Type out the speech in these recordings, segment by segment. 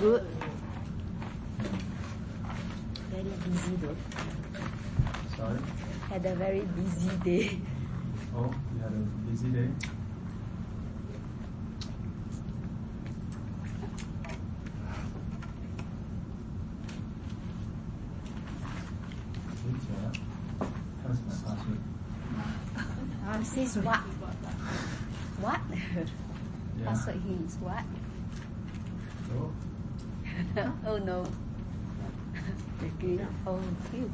Good. Very busy though. Sorry? Had a very busy day. Oh, you had a busy day? Teacher, what's my password? Uh, says what? What? Yeah. Password here is what? Oh, oh no. okay. Oh, you.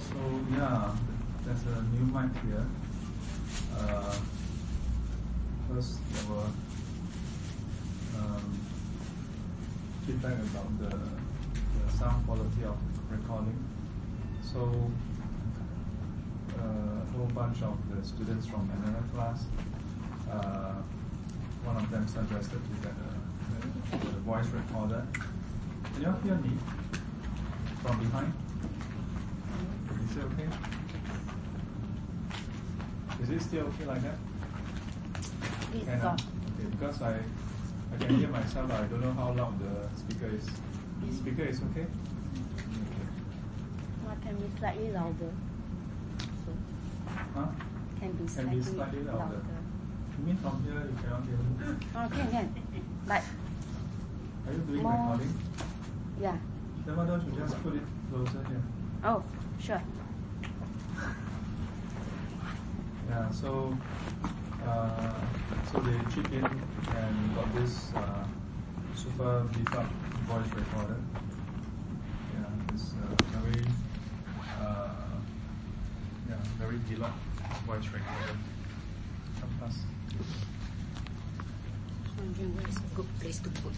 So yeah, there's a new mic here. Uh, first, there were um, feedback about the, the sound quality of recording. So bunch of the students from another class, uh, one of them suggested to get a, a, voice recorder. Can you all hear me from behind? Is it okay? Is it still okay like that? It's Can I? Okay, because I, I can hear myself, but I don't know how loud the speaker is. The speaker is okay? Okay. Well, can be slightly louder. Huh? can be Can slightly, be slightly louder. louder. You mean from here you cannot hear me? Oh, can, can. But Are you doing More. recording? yeah. Then why don't you just put it closer here? Oh, sure. Yeah, so uh, so they chip in and got this uh, super beef up voice recorder. Yeah, this uh, very uh, yeah very deluxe voice recorder. Come pass. Wondering where is a good place to put.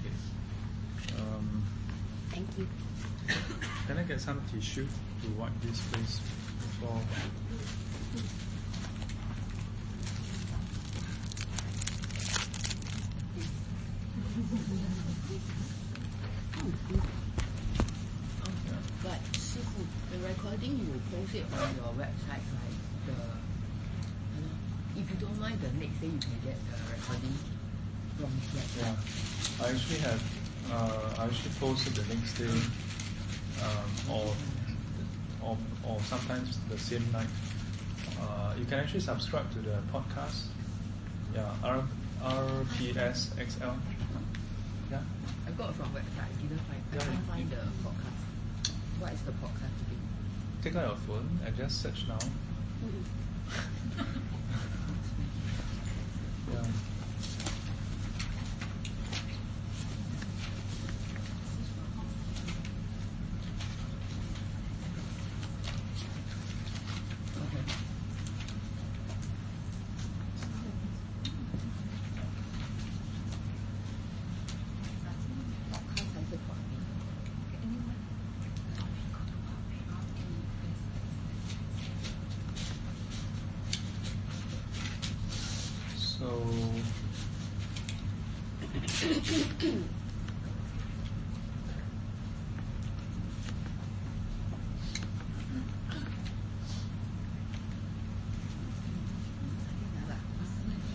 Okay. Um, Thank you. can I get some tissue to wipe this place before? Yeah. But Shifu, the recording you will post it on your website, right? The you know, if you don't mind, the next day you can get the recording from that. Yeah, I actually. Uh, I actually posted the next day, um, or, or or sometimes the same night. Uh, you can actually subscribe to the podcast. Yeah, R RPS Yeah, I got it from website. I didn't find. I Yeah, can't find the podcast. What is the podcast again? take out your phone and just search now. Yeah. Okay. Podcast 还是 podcast？So.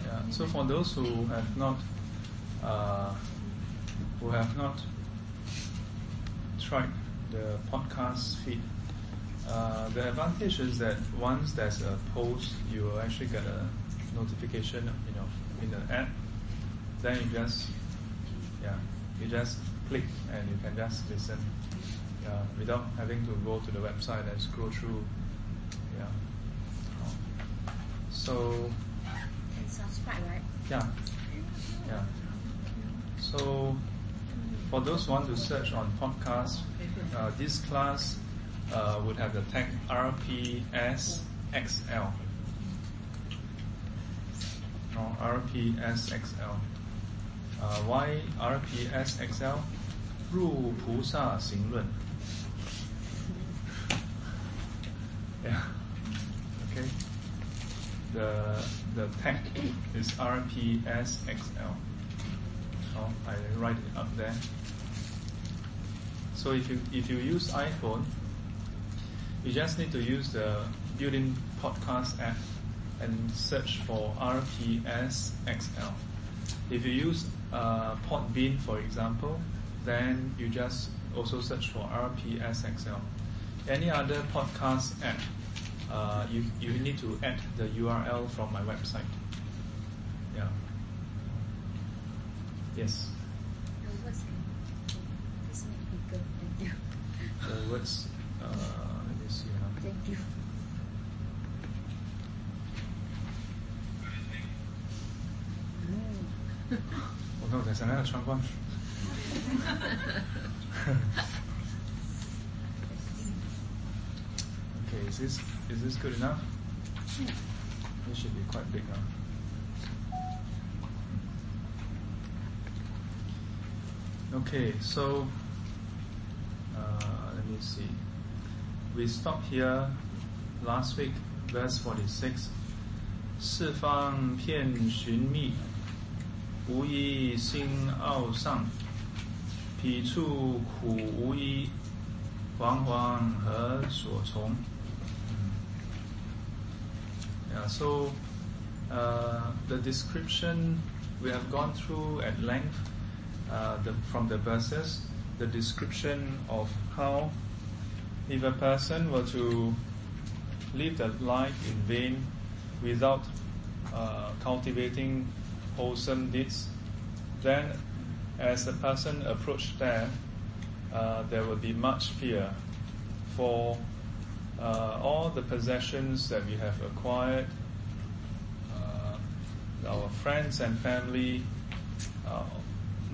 Yeah. So for those who have not, uh, who have not tried the podcast feed, uh, the advantage is that once there's a post, you will actually get a notification, you know, in the app. Then you just, yeah, you just click and you can just listen, without having to go to the website and scroll through, yeah. So subscribe, right? yeah. Yeah. So, for those who want to search on podcast, uh, this class uh, would have the tag RPSXL. No, RPSXL. Uh, why RPSXL? 入菩萨行论. Yeah. Okay. The the tag is RPSXL. So I write it up there. So if you if you use iPhone, you just need to use the built-in podcast app and search for RPS XL. If you use uh, Podbean, for example, then you just also search for RPS XL. Any other podcast app, uh, you, you need to add the URL from my website. Yeah. Yes. The words please make bigger. Thank you. The words, uh, let me see. Huh? Thank you. Oh no, there's another one. okay, is this is this good enough? This should be quite big now. Okay, so uh, let me see. We stopped here last week, verse 46. 四方遍寻觅，无一心傲上。彼处苦无依，惶惶何所从？Yeah, So uh, the description we have gone through at length uh, the, from the verses, the description of how if a person were to live the life in vain without uh, cultivating wholesome deeds, then as the person approached there, uh, there will be much fear for uh, all the possessions that we have acquired, uh, our friends and family. Uh,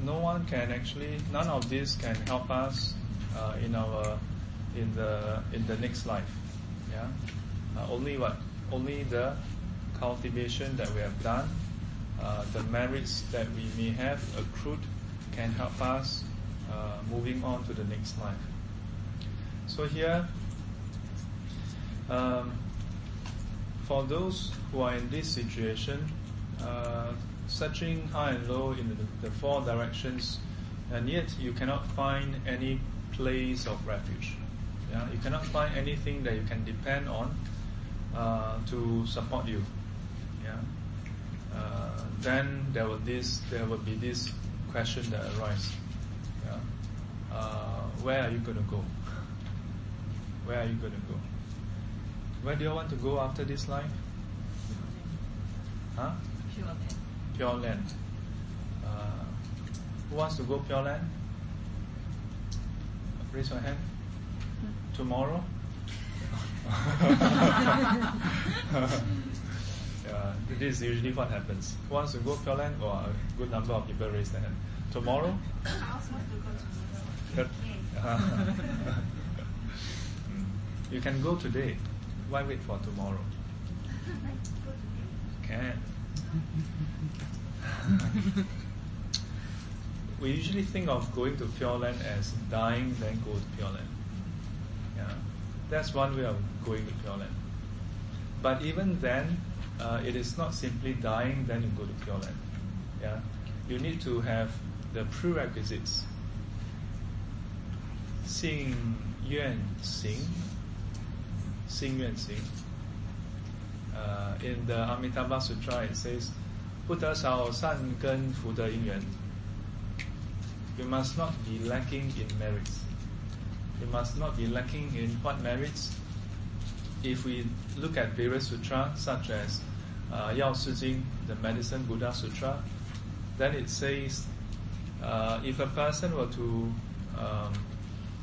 no one can actually, none of this can help us uh, in our in the in the next life. Yeah, uh, only what only the cultivation that we have done, the merits that we may have accrued can help us uh, moving on to the next life. So here, um, for those who are in this situation, uh, searching high and low in the, the, four directions, and yet you cannot find any place of refuge. Yeah? You cannot find anything that you can depend on uh, to support you. Yeah? Uh, then there will this, there will be this question that arises. Yeah? Uh, where are you going to go? Where are you going to go? Where do you want to go after this life? Huh? Pure land. Pure land. Uh, who wants to go pure land? Raise your hand. Tomorrow? yeah, this is usually what happens. Who wants to go Pure Land? Or a good number of people raise their hand. Tomorrow? I also want to go Good. you can go today. Why wait for tomorrow? Can. we usually think of going to Pure Land as dying, then go to Pure Land. Yeah, that's one way of going to Pure Land. But even then, uh, it is not simply dying, then you go to Pure Land. Yeah, you need to have the prerequisites. 信愿行， 信愿行。Uh, in the Amitabha Sutra, it says, 不得少善根福德因缘. You must not be lacking in merits. You must not be lacking in what merits? If we look at various sutras, such as uh, Yao Si Jing, the Medicine Buddha Sutra, then it says uh, if a person were to um,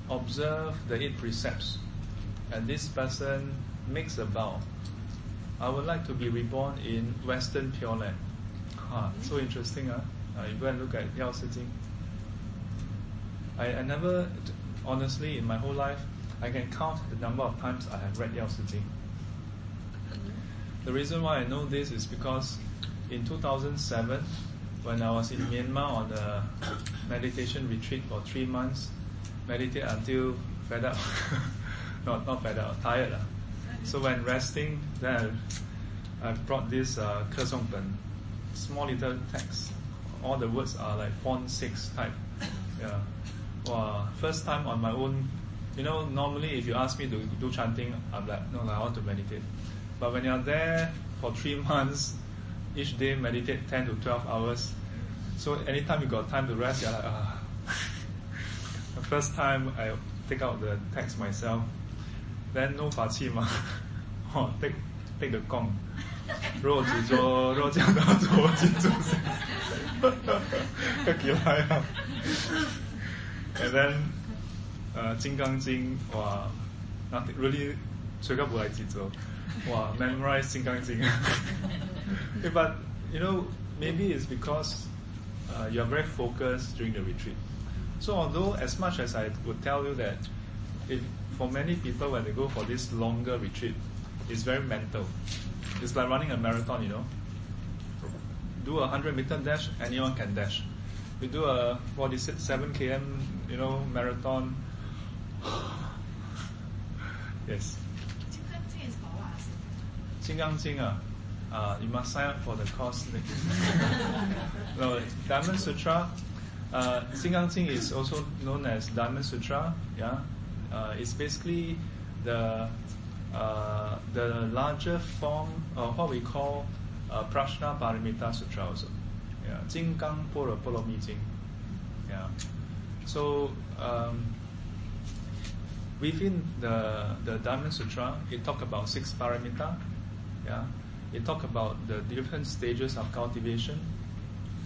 observe the eight precepts, and this person makes a vow, I would like to be reborn in Western Pure Land. Ah, so interesting, huh? Uh, you go and look at Yao Si Jing. I, I never, honestly, in my whole life, I can count the number of times I have read Yao Si Jing. The reason why I know this is because in 2007, when I was in Myanmar on a meditation retreat for three months, meditate until fed up, not not up, tired. Uh. So when resting, then I, brought this uh, Pen, small little text. All the words are like font six type. Yeah. Wow. First time on my own. You know, normally if you ask me to do chanting, I'm like, no, no I want to meditate. But when you're there for three months, each day meditate 10 to 12 hours. So anytime you got time to rest, you're like, ah. the first time I take out the text myself, then no 法器嘛，哦，take take the 供，若只做若讲到做记住先，个几来啊，and then 呃《金刚经》哇，nothing really 吹个不来记住，哇，memorize《金刚经》，but you know maybe it's because uh, you are very focused during the retreat. So although as much as I would tell you that if for many people when they go for this longer retreat, it's very mental. It's like running a marathon, you know. Do a hundred meter dash, anyone can dash. You do a what is it, seven km, you know, marathon. yes. 金刚经 ah, uh, you must sign up for the course. no, Diamond Sutra. Uh, Jing is also known as Diamond Sutra. Yeah, uh, it's basically the uh, the larger form of what we call uh, Prajna Paramita Sutra also. Yeah, Jing Gang Pura Polo Mi Jing. Yeah, so. Um, within the the Diamond Sutra, it talk about six paramita. Yeah, it talk about the different stages of cultivation.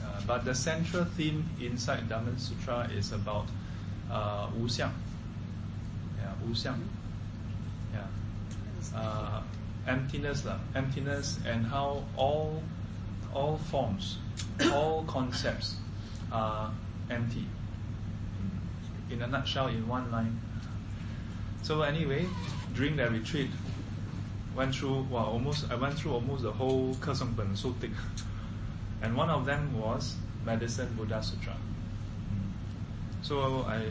Uh, but the central theme inside Diamond Sutra is about uh, Xiang. Wu Xiang. Yeah. Uh, emptiness, lah, emptiness, and how all all forms, all concepts are empty. In a nutshell, in one line. So anyway, during that retreat, went through well almost I went through almost the whole Kesongpen so thick, and one of them was Medicine Buddha Sutra. So I,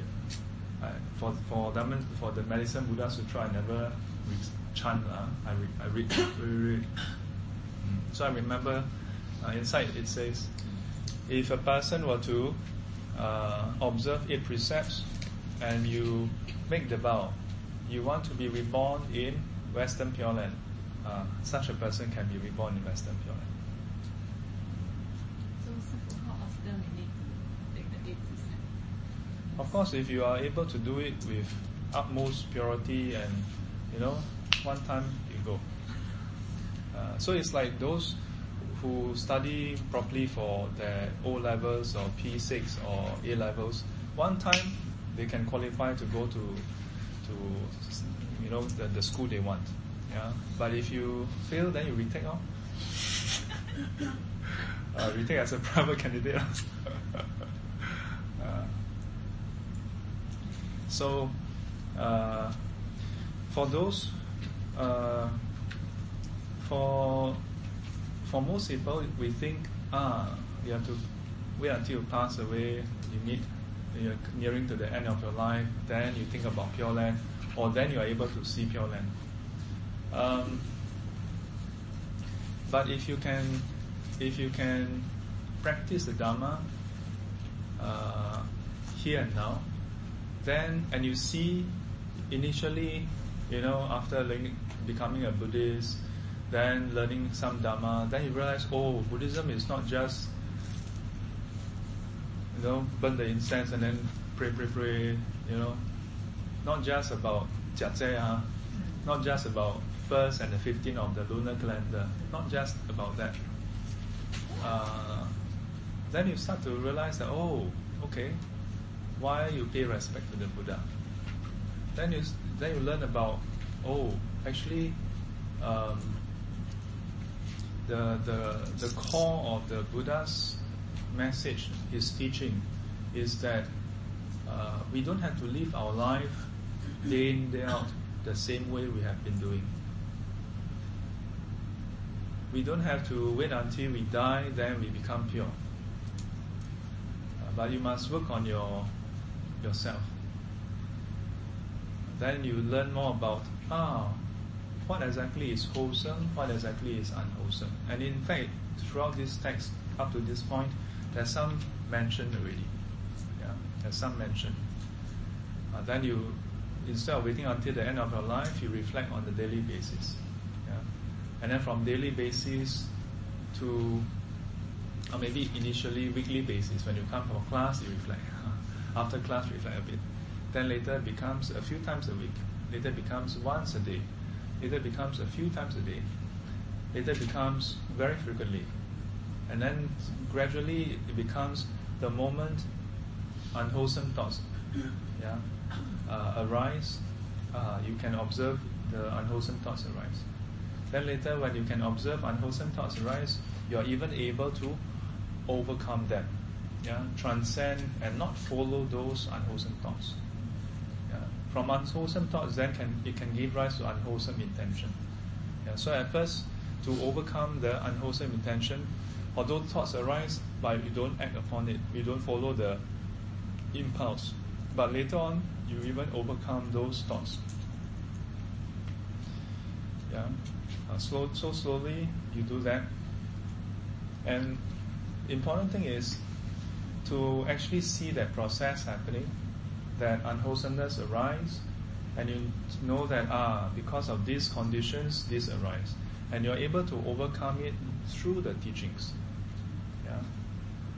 For for the for the Medicine Buddha Sutra I never read chant uh, I read I read, read, So I remember uh, inside it says, if a person were to uh, observe eight precepts and you make the vow you want to be reborn in Western Pure Land, uh, such a person can be reborn in Western Pure Land. So, how often we need to take the eight Of course, if you are able to do it with utmost purity and, you know, one time you go. Uh, so it's like those who study properly for their O levels or P6 or A levels, one time they can qualify to go to to you know the, the school they want. Yeah. But if you fail, then you retake on. uh, retake as a private candidate. uh, so, uh, for those, uh, for for most people, we think ah, you have to wait until you pass away, you meet, you're nearing to the end of your life, then you think about Pure Land or then you are able to see Pure Land. Um, but if you can, if you can practice the Dharma uh, here and now, then and you see initially, you know, after learning, becoming a Buddhist, then learning some Dharma, then you realize, oh, Buddhism is not just you know, burn the incense and then pray, pray, pray, you know, not just about uh, not just about first and the 15th of the lunar calendar, not just about that. Uh, then you start to realize that, oh, okay, why you pay respect to the Buddha. Then you, then you learn about, oh, actually, um, the, the, the core of the Buddha's message, his teaching, is that uh, we don't have to live our life day in, day out, the same way we have been doing. We don't have to wait until we die, then we become pure. Uh, but you must work on your yourself. Then you learn more about ah, what exactly is wholesome, what exactly is unwholesome. And in fact, throughout this text up to this point, there's some mention already. Yeah, there's some mention. Uh, then you instead of waiting until the end of your life, you reflect on the daily basis. Yeah? and then from daily basis to or maybe initially weekly basis. When you come from class, you reflect. After class, reflect a bit. Then later becomes a few times a week. Later becomes once a day. Later becomes a few times a day. Later becomes very frequently. And then gradually it becomes the moment unwholesome thoughts yeah, uh, arise. Uh, you can observe the unwholesome thoughts arise. Then later, when you can observe unwholesome thoughts arise, you are even able to overcome them, yeah, transcend and not follow those unwholesome thoughts. Yeah. From unwholesome thoughts, then can it can give rise to unwholesome intention. Yeah. So at first, to overcome the unwholesome intention, although thoughts arise, but you don't act upon it, you don't follow the impulse. But later on, you even overcome those thoughts. Yeah, uh, slow, so slowly you do that, and important thing is to actually see that process happening, that unwholesomeness arise, and you know that ah because of these conditions this arise, and you're able to overcome it through the teachings, yeah,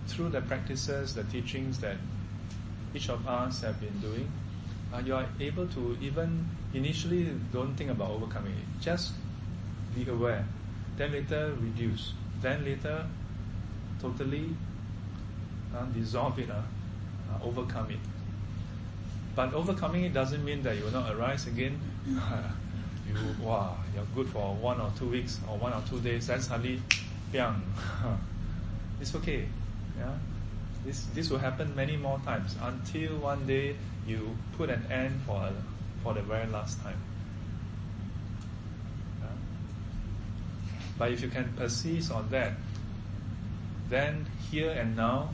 through the practices, the teachings that each of us have been doing. Uh, you are able to even initially don't think about overcoming it, just be aware, then later reduce, then later totally uh, dissolve it, uh, uh, overcome it. But overcoming it doesn't mean that you will not arise again. you wow, you're good for one or two weeks or one or two days. Then suddenly, bang, it's okay. Yeah, this this will happen many more times until one day you put an end for a, for the very last time. Yeah? But if you can persist on that, then here and now,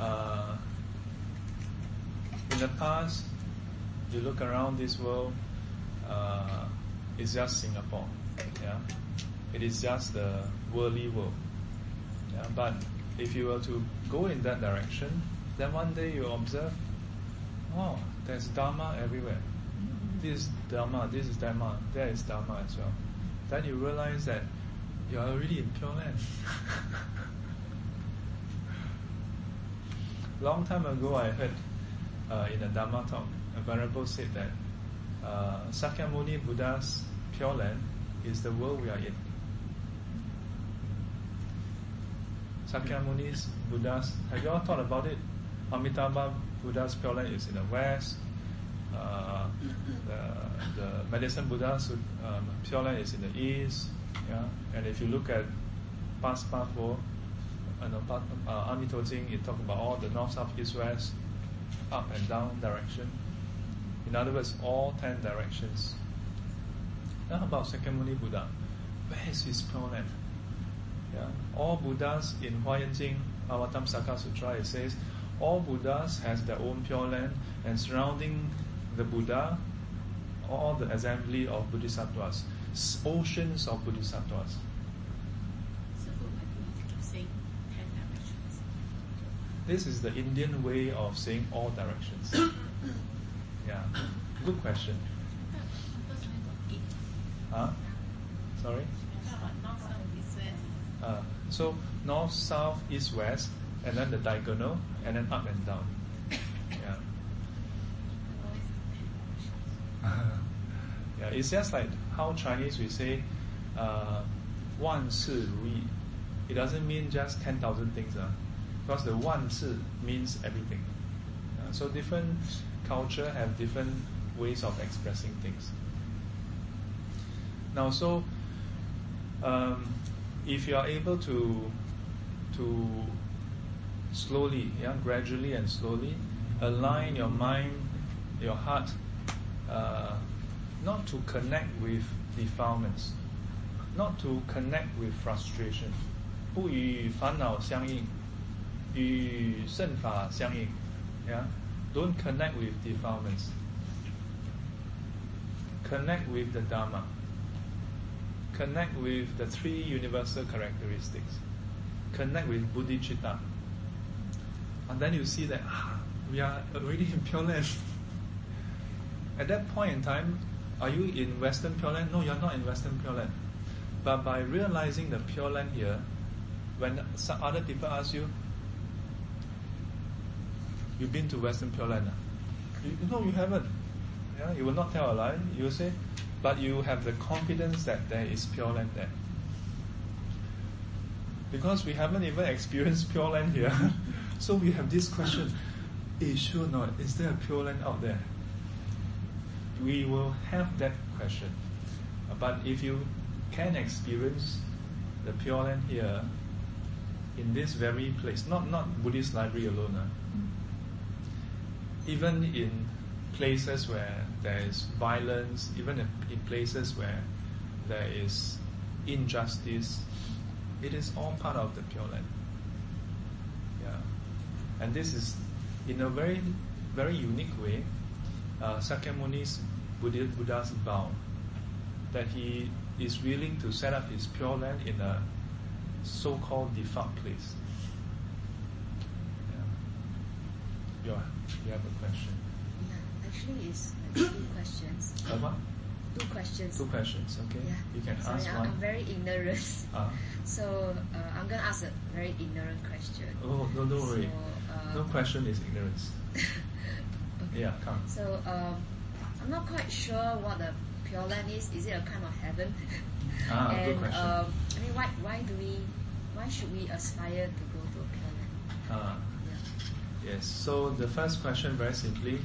uh, in the past, you look around this world, uh, it's just Singapore. Yeah, it is just the worldly world. Yeah, but if you were to go in that direction, then one day you observe, oh, there's Dharma everywhere. This is Dharma, this is Dharma, there is Dharma as well. Then you realize that you are already in Pure Land. Long time ago, I heard uh, in a Dharma talk, a venerable said that uh, Sakyamuni Buddha's Pure Land is the world we are in. Sakyamuni's Buddha's, have you all thought about it? Amitabha Buddha's Pure Land is in the west. Uh, the, the medicine Buddha's um, Pure Land is in the east. Yeah, and if you look at past Pathwo, and uh, uh, Amito Jing, it talk about all the north, south, east, west, up and down direction. In other words, all ten directions. Now about Sakyamuni Buddha, where is his pure land? Yeah, all Buddhas in Huayan Jing, Avatamsaka Sutra, it says all Buddhas has their own pure land, and surrounding the Buddha, all the assembly of Bodhisattvas oceans of bodhisattvas. This is the Indian way of saying all directions. yeah, good question. Huh? Sorry? Uh, so north, south, east, west, and then the diagonal, and then up and down. Yeah. yeah, it's just like how Chinese we say, uh, 万事如意. It doesn't mean just 10,000 things. Uh, because the 万事 means everything. Uh, so different culture have different ways of expressing things. Now, so um, if you are able to to slowly, yeah, gradually and slowly align your mind, your heart, uh, not to connect with defilements, not to connect with frustration. 不与烦恼相应， 与圣法相应。Yeah, don't connect with defilements. Connect with the Dharma. Connect with the three universal characteristics. Connect with bodhicitta. And then you see that ah, we are already in Pure Land. At that point in time, are you in Western Pure Land? No, you're not in Western Pure Land. But by realizing the Pure Land here, when some other people ask you, you've been to Western Pure Land? ah?" You, no, you haven't. Yeah, you will not tell a lie. You will say, but you have the confidence that there is Pure Land there. Because we haven't even experienced Pure Land here. so we have this question, is sure not, is there a Pure Land out there? we will have that question. But if you can experience the Pure Land here, in this very place, not, not Buddhist library alone, ah, even in places where there is violence, even in, places where there is injustice, it is all part of the Pure Land. Yeah. And this is, in a very, very unique way, uh, Sakyamuni's Buddha, Buddha's vow that he is willing to set up his Pure Land in a so-called defunct place. You, you have a question. Yeah, actually, it's like two questions. Uh, what? Two questions. Two questions, okay? Yeah. You can Sorry, ask I'm, one. I'm very ignorant. Ah. So uh, I'm gonna ask a very ignorant question. Oh, no, don't worry. So, uh, no question is ignorance. okay. Yeah, come. So um, I'm not quite sure what the Pure Land is. Is it a kind of heaven? Ah, and good question. Um, I mean, why why do we why should we aspire to go to a Pure Land? Ah. Yes. So the first question, very simply,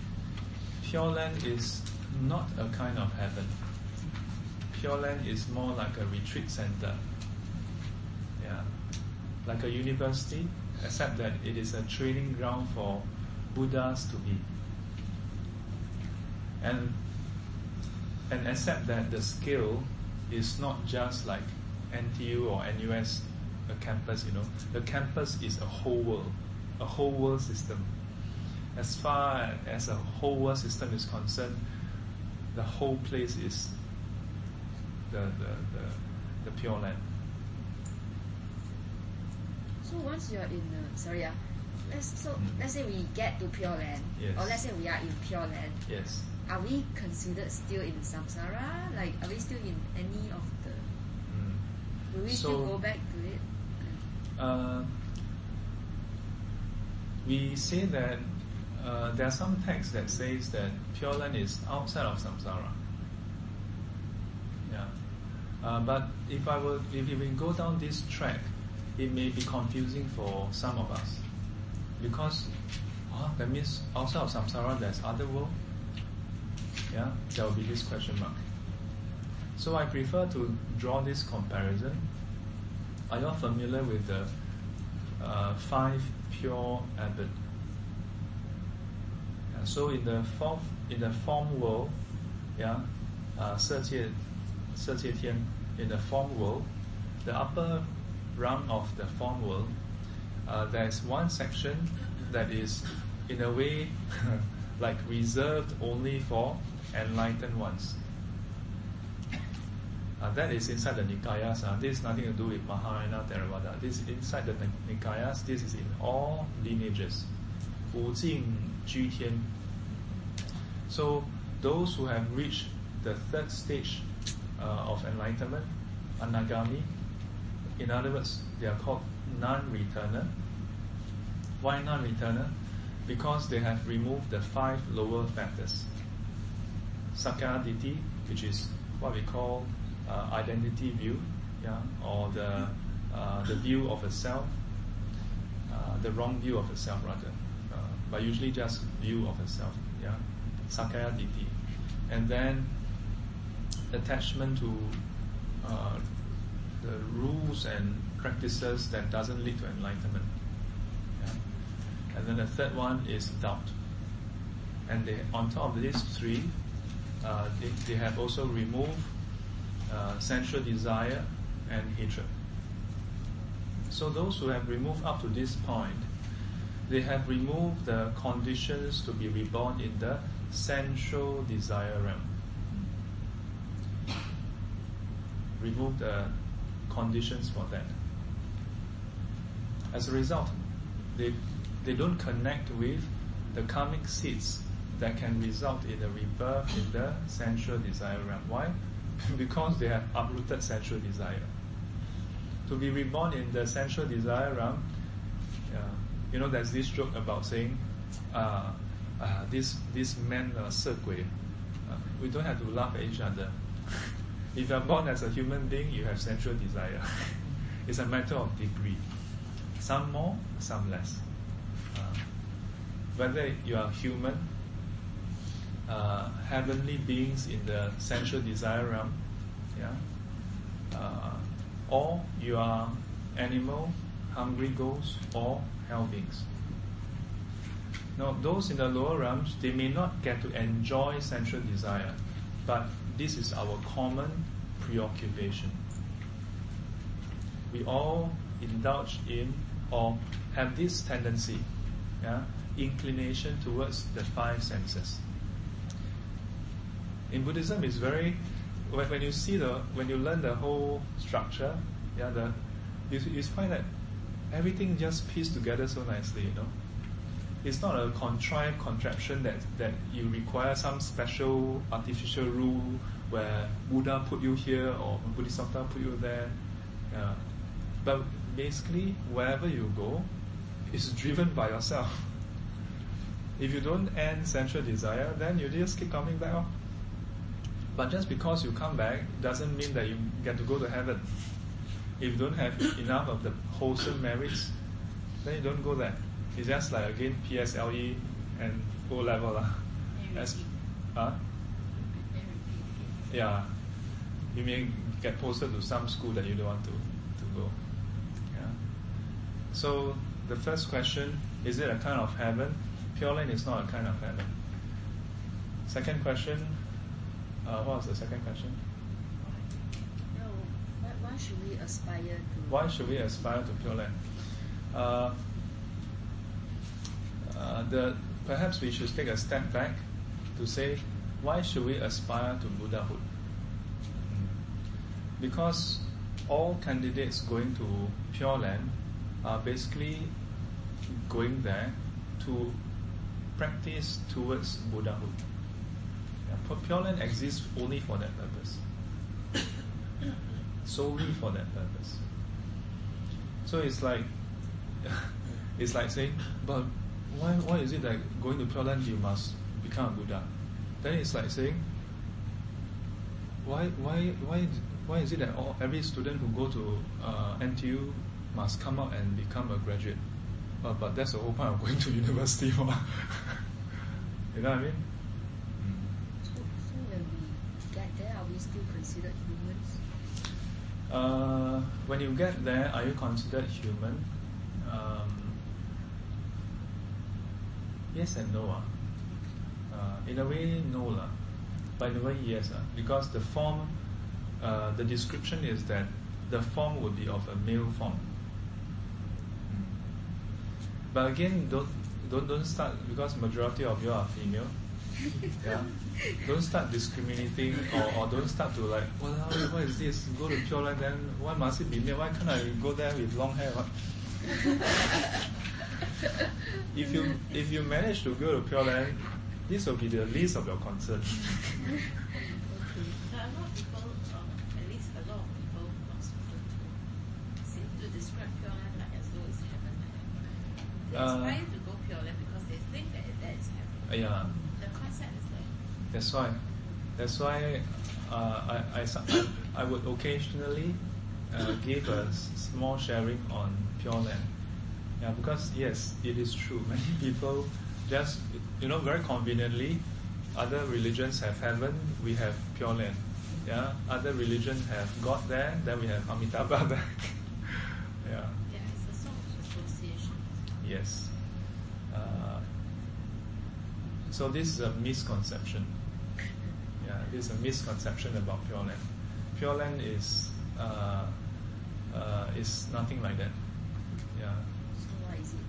Pure Land is not a kind of heaven. Pure Land is more like a retreat center. Yeah, like a university, except that it is a training ground for Buddhas to be. And and accept that the scale is not just like NTU or NUS, a campus, you know. The campus is a whole world, a whole world system. As far as a whole world system is concerned, the whole place is the, the, the, the pure land. So once you're in, uh, sorry, uh, let's so Mm. let's say we get to Pure Land, Yes. or let's say we are in Pure Land. Yes. Are we considered still in samsara? Like, are we still in any of the? Mm. Will we So- still go back to it? Uh, we say that uh, there are some texts that says that Pure Land is outside of samsara. Yeah. Uh, but if I were, if we go down this track, it may be confusing for some of us, because oh, that means outside of samsara there's other world. Yeah, there will be this question mark. So I prefer to draw this comparison. Are you all familiar with the uh, five pure abodes. so in the form in the form world, yeah, uh, 色界色界天 in the form world, the upper rung of the form world, uh, there's one section that is, in a way, like reserved only for enlightened ones. Uh, that is inside the Nikayas. Uh, this is nothing to do with Mahayana Theravada. This is inside the Nikayas. This is in all lineages. So those who have reached the third stage uh, of enlightenment, Anagami, in other words, they are called non-returner. Why non-returner? Because they have removed the five lower factors. Sakkayaditthi, which is what we call identity view, yeah, or the uh, the view of a self, uh, the wrong view of a self rather, uh, but usually just view of a self, yeah, Sakkayaditthi, and then attachment to uh, the rules and practices that doesn't lead to enlightenment. Yeah. And then the third one is doubt. And they, on top of these three, uh, they, they have also removed uh, sensual desire and hatred. So those who have removed up to this point, they have removed the conditions to be reborn in the sensual desire realm. Remove the conditions for that. As a result, they, they don't connect with the karmic seeds that can result in a rebirth in the sensual desire realm. Why? because they have uprooted sensual desire. To be reborn in the sensual desire realm, yeah, you know, there's this joke about saying, uh, uh, this this man uh, uh, we don't have to laugh at each other. if you're born as a human being, you have sensual desire. it's a matter of degree. Some more, some less. Uh, whether you are human, uh, heavenly beings in the sensual desire realm, yeah, uh, or you are animal, hungry ghosts, or hell beings. Now, those in the lower realms, they may not get to enjoy sensual desire, but this is our common preoccupation. We all indulge in or have this tendency, yeah, inclination towards the five senses. In Buddhism, it's very when, when you see the when you learn the whole structure, yeah, the you, you find that everything just pieced together so nicely, you know. It's not a contrived contraption that, that you require some special artificial rule where Buddha put you here or Bodhisattva put you there. Yeah. But basically, wherever you go, it's driven by yourself. If you don't end sensual desire, then you just keep coming back. Oh. But just because you come back doesn't mean that you get to go to heaven. If you don't have enough of the wholesome merits, then you don't go there. It's just like again PSLE and O level lah. As, huh? Yeah, you may get posted to some school that you don't want to, to go. Yeah. So the first question is it a kind of heaven? Pure Land is not a kind of heaven. Second question, uh, what was the second question? No, why, why should we aspire to? Why should we aspire to Pure Land? Uh, uh, the, perhaps we should take a step back to say, why should we aspire to Buddhahood? Because all candidates going to Pure Land are basically going there to practice towards Buddhahood. Yeah, Pure Land exists only for that purpose, solely for that purpose. So it's like it's like saying, but why why is it that going to Pure Land you must become a Buddha? Then it's like saying, why why why why is it that all, every student who go to uh, NTU must come out and become a graduate? But, but that's the whole point of going to university. you know what I mean? So, so when we get there, are we still considered humans? Uh, when you get there, are you considered human? Um, yes and no. Uh. Uh, in a way, no. But in a way, yes. Uh, because the form, uh, the description is that the form would be of a male form. But again, don't don't don't start because majority of you are female. Yeah. Don't start discriminating or, or don't start to like, well, what is this? Go to Pure Land, then why must it be male? Why can't I go there with long hair? If you if you manage to go to Pure Land, this will be the least of your concerns. okay. But a lot of people, um, at least a lot of people, not seem to describe Pure Land like as though it's heaven. They Uh, aspire to go Pure Land because they think that that is heaven. Yeah. The concept is there. That's why. That's why uh, I, I, I would occasionally uh, give a small sharing on Pure Land. Yeah, because yes, it is true. Many people just, you know, very conveniently, other religions have heaven, we have Pure Land. Yeah, other religions have God there, then we have Amitabha there. yeah. Yeah, it's a sort of association. Yes. Uh, so this is a misconception. This is a misconception about Pure Land. Pure Land is uh, uh, is nothing like that. Yeah. So what is it?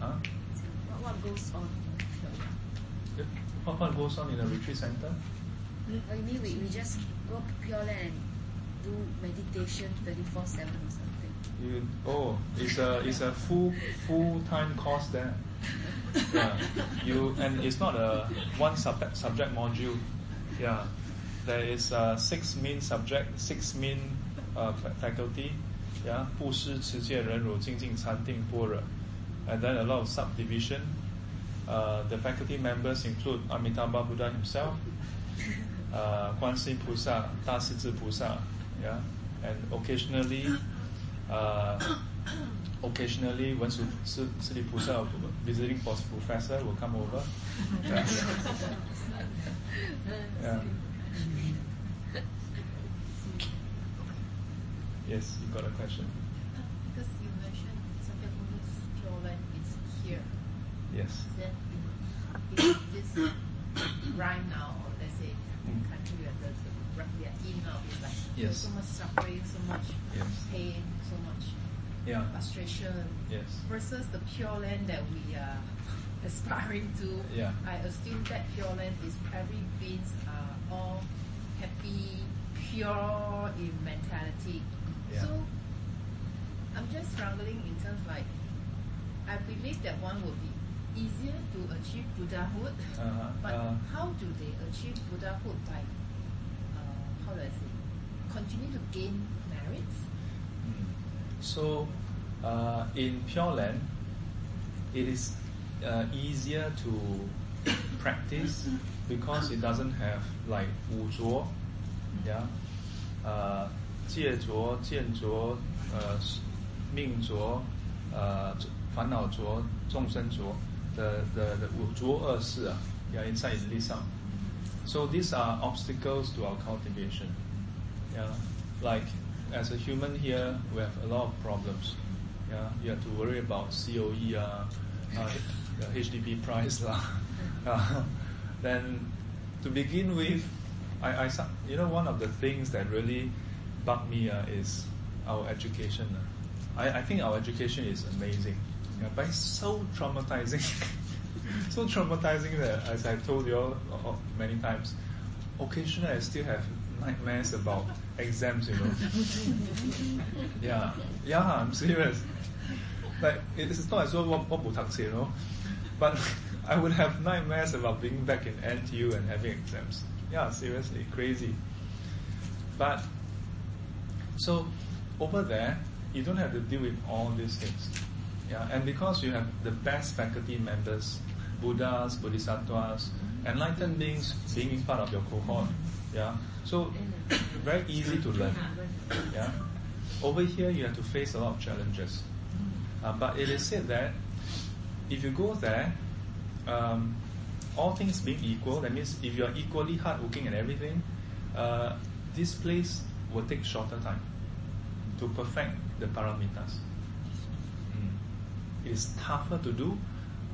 Huh? So what, what goes on? in Pure Land? What, what goes on in a retreat center? You mean we, we just go to Pure Land and do meditation 24 7 or something? You, oh, it's a it's a full full time course there. Yeah. You and it's not a one subject subject module. Yeah. There is uh, six main subject, six main uh, fa- faculty. Yeah. 布施、持戒、忍辱、精进、禅定、般若 and then a lot of subdivision. Uh, the faculty members include Amitabha Buddha himself, uh, 观世音菩萨、大势至菩萨, yeah, and occasionally, uh, occasionally when Su- Su- Sri Pusa visiting pos- professor will come over. Yeah. yeah. Yes, you got a question. Because you mentioned Sakyamuni's Pure Land is here. Yes. Then in this rhyme now, or let's say Mm. country we are, the, the, we are in now, is like Yes. so much suffering, so much Yes. pain, so much Yeah. frustration. Yes. Versus the Pure Land that we are aspiring to. Yeah. I assume that Pure Land is every beings are all happy, pure in mentality. Yeah. So I'm just struggling in terms like I believe that one would be easier to achieve Buddhahood, Uh-huh. but Uh, how do they achieve Buddhahood by uh, how do I say continue to gain merits? Mm. So, uh, in Pure Land, it is uh, easier to practice because it doesn't have like 五浊, yeah, uh, 戒浊、见浊、呃、命浊、呃、烦恼浊、众生浊 the the the 五浊恶世 ah, yeah, inside is Lisa. So these are obstacles to our cultivation. Yeah, like as a human here, we have a lot of problems. Yeah, you have to worry about COE, uh, uh, the HDB price lah. Uh, then, to begin with, I, I you know one of the things that really bug me uh, is our education. uh. I, I think our education is amazing, yeah, but it's so traumatizing. so traumatizing that, as I've told you all uh, uh, many times, occasionally I still have nightmares about exams, you know. yeah, yeah, I'm serious. Like it's not as though what what you know, but I would have nightmares about being back in NTU and having exams. Yeah, seriously, crazy. But so over there, you don't have to deal with all these things. Yeah, and because you have the best faculty members, Buddhas, Bodhisattvas, enlightened beings being part of your cohort. Yeah, so very easy to learn. Yeah, over here you have to face a lot of challenges. Uh, but it is said that if you go there, um, all things being equal, that means if you are equally hardworking and everything, uh, this place will take shorter time to perfect the paramitas. Mm. It is tougher to do,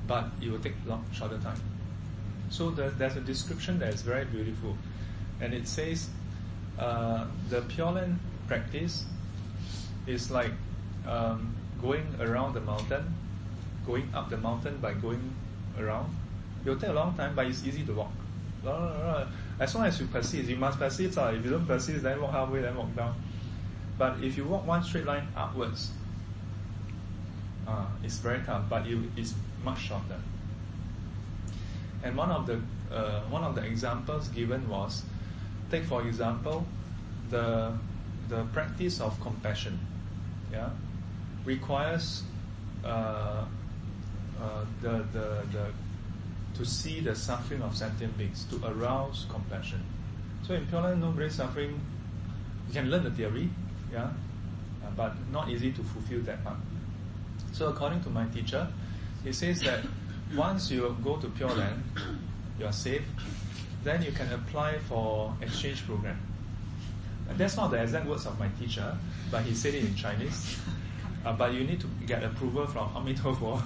but it will take long, shorter time. So there, there's a description that is very beautiful, and it says uh, the Pure Land practice is like um, going around the mountain, going up the mountain by going around. It will take a long time, but it's easy to walk. As long as you persist, you must persist. Uh. If you don't persist, then walk halfway, then walk down. But if you walk one straight line upwards, uh, it's very tough, but it, it's much shorter. And one of the uh, one of the examples given was, take for example, the the practice of compassion, yeah, requires uh, uh, the, the the to see the suffering of sentient beings to arouse compassion. So in Pure Land, no brain suffering, you can learn the theory, yeah, uh, but not easy to fulfill that part. So according to my teacher, he says that once you go to Pure Land, you are safe, then you can apply for exchange program. And that's not the exact words of my teacher, but he said it in Chinese. Uh, but you need to get approval from Amitabha,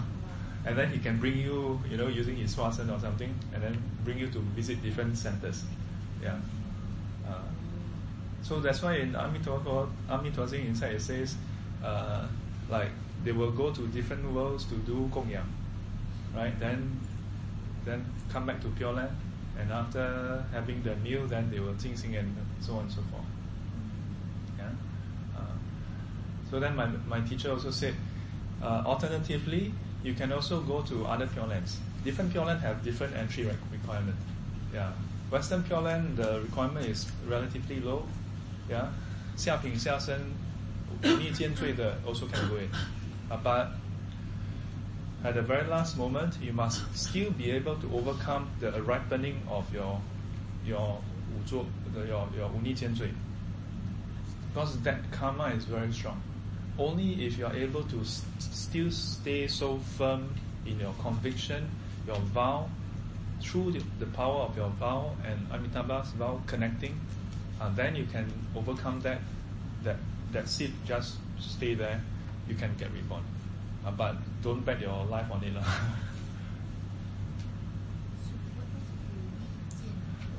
and then he can bring you, you know, using his Swasan or something, and then bring you to visit different centers. Yeah. Uh, so that's why in Amitabha, inside it says, uh, like they will go to different worlds to do Gongyang, right? Then, then come back to Pure Land, and after having the meal, then they will Jing Sing and so on and so forth. Yeah. Uh, so then my, my teacher also said, uh, alternatively, you can also go to other Pure Lands. Different Pure Land have different entry re- requirement. Yeah. Western Pure Land, the requirement is relatively low. Yeah. 下品下身忤逆奸罪的 also can go in. Uh, but at the very last moment, you must still be able to overcome the ripening of your your 五作 the, your your 忤逆奸罪 because that karma is very strong. Only if you are able to s- still stay so firm in your conviction, your vow, through the, the power of your vow and Amitabha's vow connecting, uh, then you can overcome that. That that seed just stay there. You can get reborn, uh, but don't bet your life on it, lah.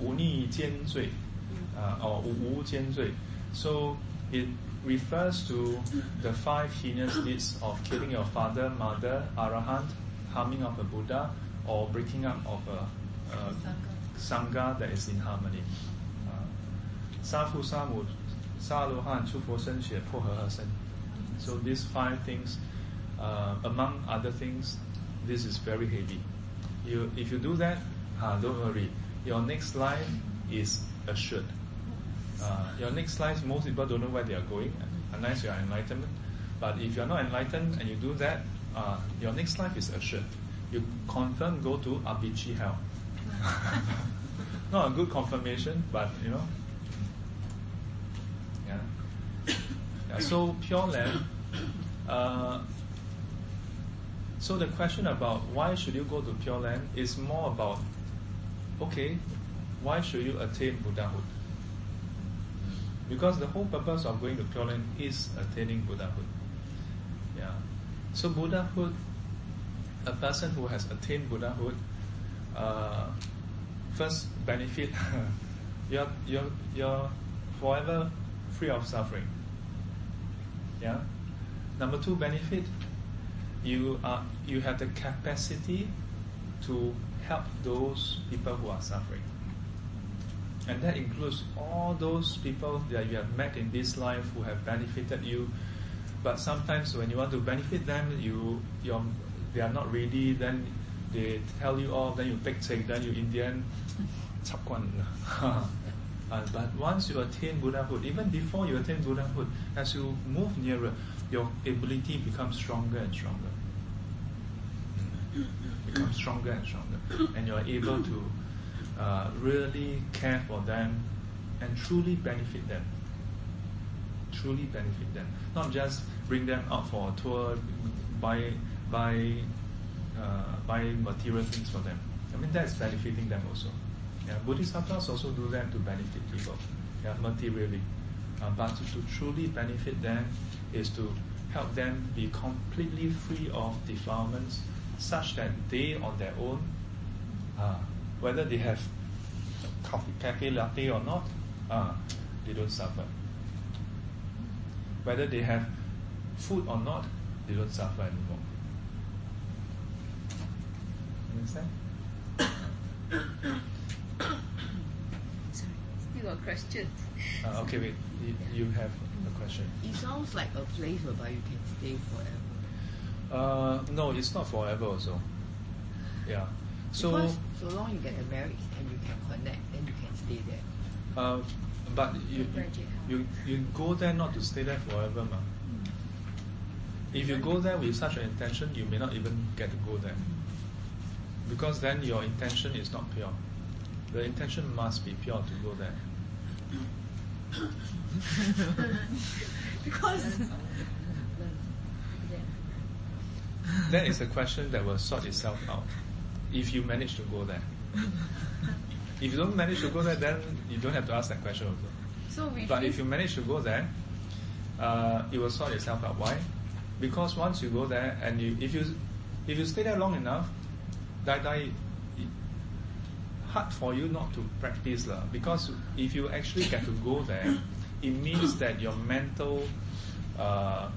忤逆奸罪 uh, or 无奸罪. So it refers to the five heinous deeds of killing your father, mother, arahant, harming of a Buddha, or breaking up of a, a sangha that is in harmony. Uh, 杀父杀母杀罗汉出佛身血破和合身 So these five things, uh, among other things, this is very heavy. You, if you do that, uh, don't worry. Your next life is assured. Uh, your next life, most people don't know where they are going unless you are enlightened. But if you are not enlightened and you do that, uh, your next life is assured. You confirm go to Avici hell. not a good confirmation, but you know. Yeah. yeah so pure land. Uh, so the question about why should you go to pure land is more about okay, why should you attain Buddhahood? Because the whole purpose of going to Pure Land is attaining Buddhahood. Yeah. So Buddhahood, a person who has attained Buddhahood, uh, first benefit, you're, you're, you're forever free of suffering. Yeah. Number two benefit, you are you have the capacity to help those people who are suffering. And that includes all those people that you have met in this life who have benefited you. But sometimes when you want to benefit them, you you they are not ready, then they tell you off, then you take take, then you in the end. Uh, but once you attain Buddhahood, even before you attain Buddhahood, as you move nearer, your ability becomes stronger and stronger. Becomes stronger and stronger. And you are able to uh, really care for them and truly benefit them. Truly benefit them, not just bring them out for a tour, buy buy uh, buy material things for them. I mean that's benefiting them also. Yeah, Bodhisattvas also do that to benefit people, yeah, materially. Uh, but to, to truly benefit them is to help them be completely free of defilements, such that they on their own, uh, whether they have coffee, cafe latte or not, uh, they don't suffer. Whether they have food or not, they don't suffer anymore. Understand? Sorry, still got questions. Uh, okay, wait. You, you have a question. It sounds like a place whereby you can stay forever. Uh, no, it's not forever. Also. Yeah. So. because so long you get a marriage and you can connect, then you can stay there. Uh, but you, Graduate you you go there not to stay there forever, ma. If you go there with such an intention, you may not even get to go there. Because then your intention is not pure. The intention must be pure to go there. because That is a question that will sort itself out if you manage to go there. If you don't manage to go there, then you don't have to ask that question also. so But if you manage to go there, uh, it will sort yourself out. Why? Because once you go there and you, if you, if you stay there long enough, die die, hard for you not to practice lah. Because if you actually get to go there, it means that your mental, uh,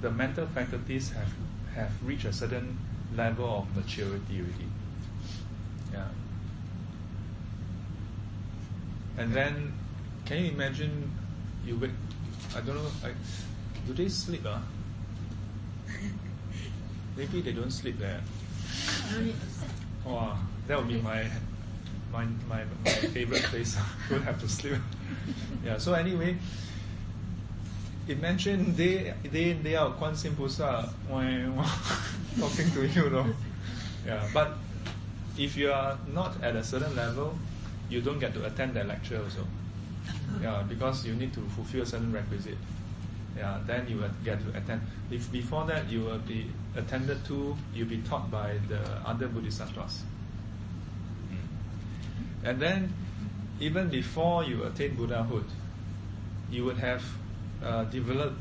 the mental faculties have have reached a certain level of maturity already. Yeah. And then, can you imagine you wake? I don't know. I, do they sleep? Ah, maybe they don't sleep there. No need to set. Wow, that would be my my my, my favorite place. don't have to sleep. yeah. So anyway, they they they are Guan Yin Pusa talking to you, know. Yeah, but if you are not at a certain level, you don't get to attend that lecture also. Yeah, because you need to fulfill a certain requisite. Yeah, then you will get to attend. If before that you will be attended to, you'll be taught by the other bodhisattvas. And then, even before you attain Buddhahood, you would have uh, developed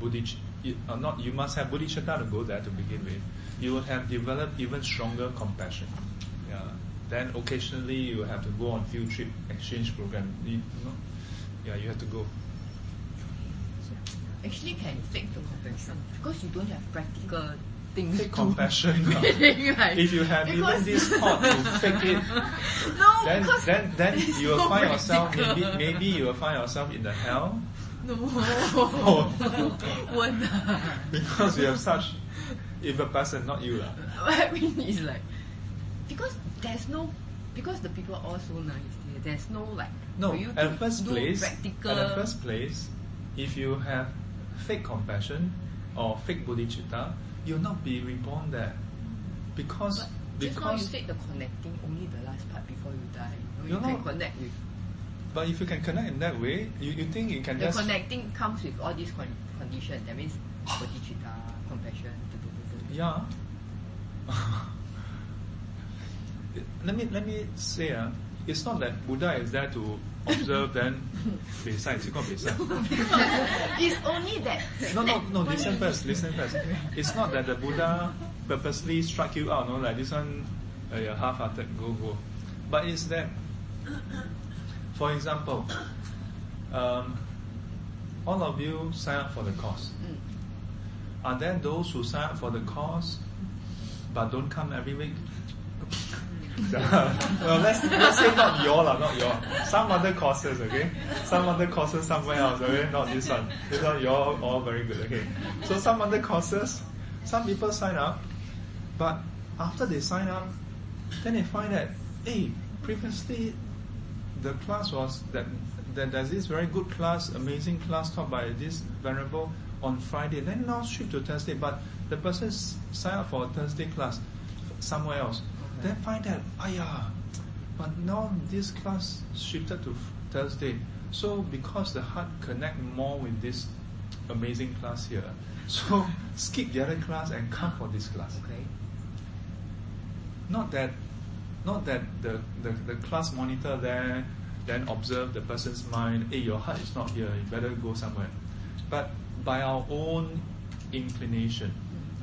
bodhicitta. Uh, not you must have bodhicitta to go there to begin with. You will have developed even stronger compassion. Yeah. Then occasionally you have to go on field trip exchange program. You, know, yeah, you have to go. Actually, can fake the compassion because you don't have practical things Fake to compassion. Right. if you have even this thought to fake it, no, then because then then you will find yourself maybe maybe you will find yourself in the hell No. Won't ah. because you have such evil person, not you lah. What I mean is like because there's no because the people are all so nice there. There's no like No, you at first place, practical. at the first place, if you have fake compassion or fake bodhicitta, you'll not be reborn there, because but just now you said the connecting only the last part before you die. You, know, You you can connect with but if you can connect in that way, you, you think you can the just. connecting comes with all these con- conditions. That means bodhicitta, uh, compassion. Yeah. let me let me say uh, it's not that Buddha is there to observe then You it's not beside. it's only that. No no no. Listen first. Listen first. It's not that the Buddha purposely struck you out. No, like this one, uh, half-hearted go go. But it's that for example, um, all of you sign up for the course. Mm. Are there those who sign up for the course but don't come every week? well, let's, let's say not your lah, not your. Some other courses, okay? Some other courses somewhere else, okay? Not this one. This one, you're all, all very good, okay? So some other courses, some people sign up, but after they sign up, then they find that, hey, previously the class was that, that there's this very good class, amazing class taught by this venerable on Friday. Then now shift to Thursday, but the person signed up for a Thursday class somewhere else. Okay. Then find that, ayah, but now this class shifted to Thursday. So because the heart connect more with this amazing class here, so skip the other class and come for this class. Okay. Not that, not that the, the, the class monitor there then observe the person's mind, hey, your heart is not here, you better go somewhere. But by our own inclination,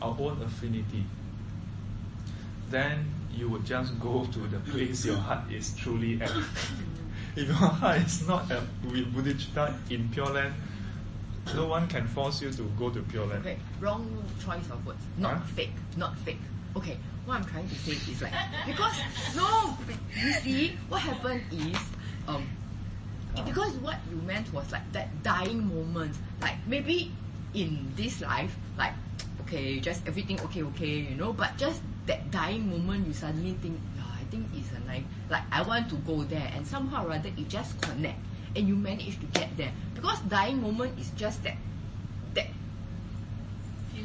our own affinity, then you would just go to the place your heart is truly at. if your heart is not at, with bodhicitta in Pure Land, no one can force you to go to Pure Land. Okay, wrong choice of words. Not Huh? fake, not fake. Okay, what I'm trying to say is like because no, you see what happened is um because what you meant was like that dying moment, like maybe in this life, like okay, just everything okay, okay, you know, but just that dying moment, you suddenly think, yeah, I think it's a like, like I want to go there, and somehow or other it just connect, and you manage to get there. Because dying moment is just that that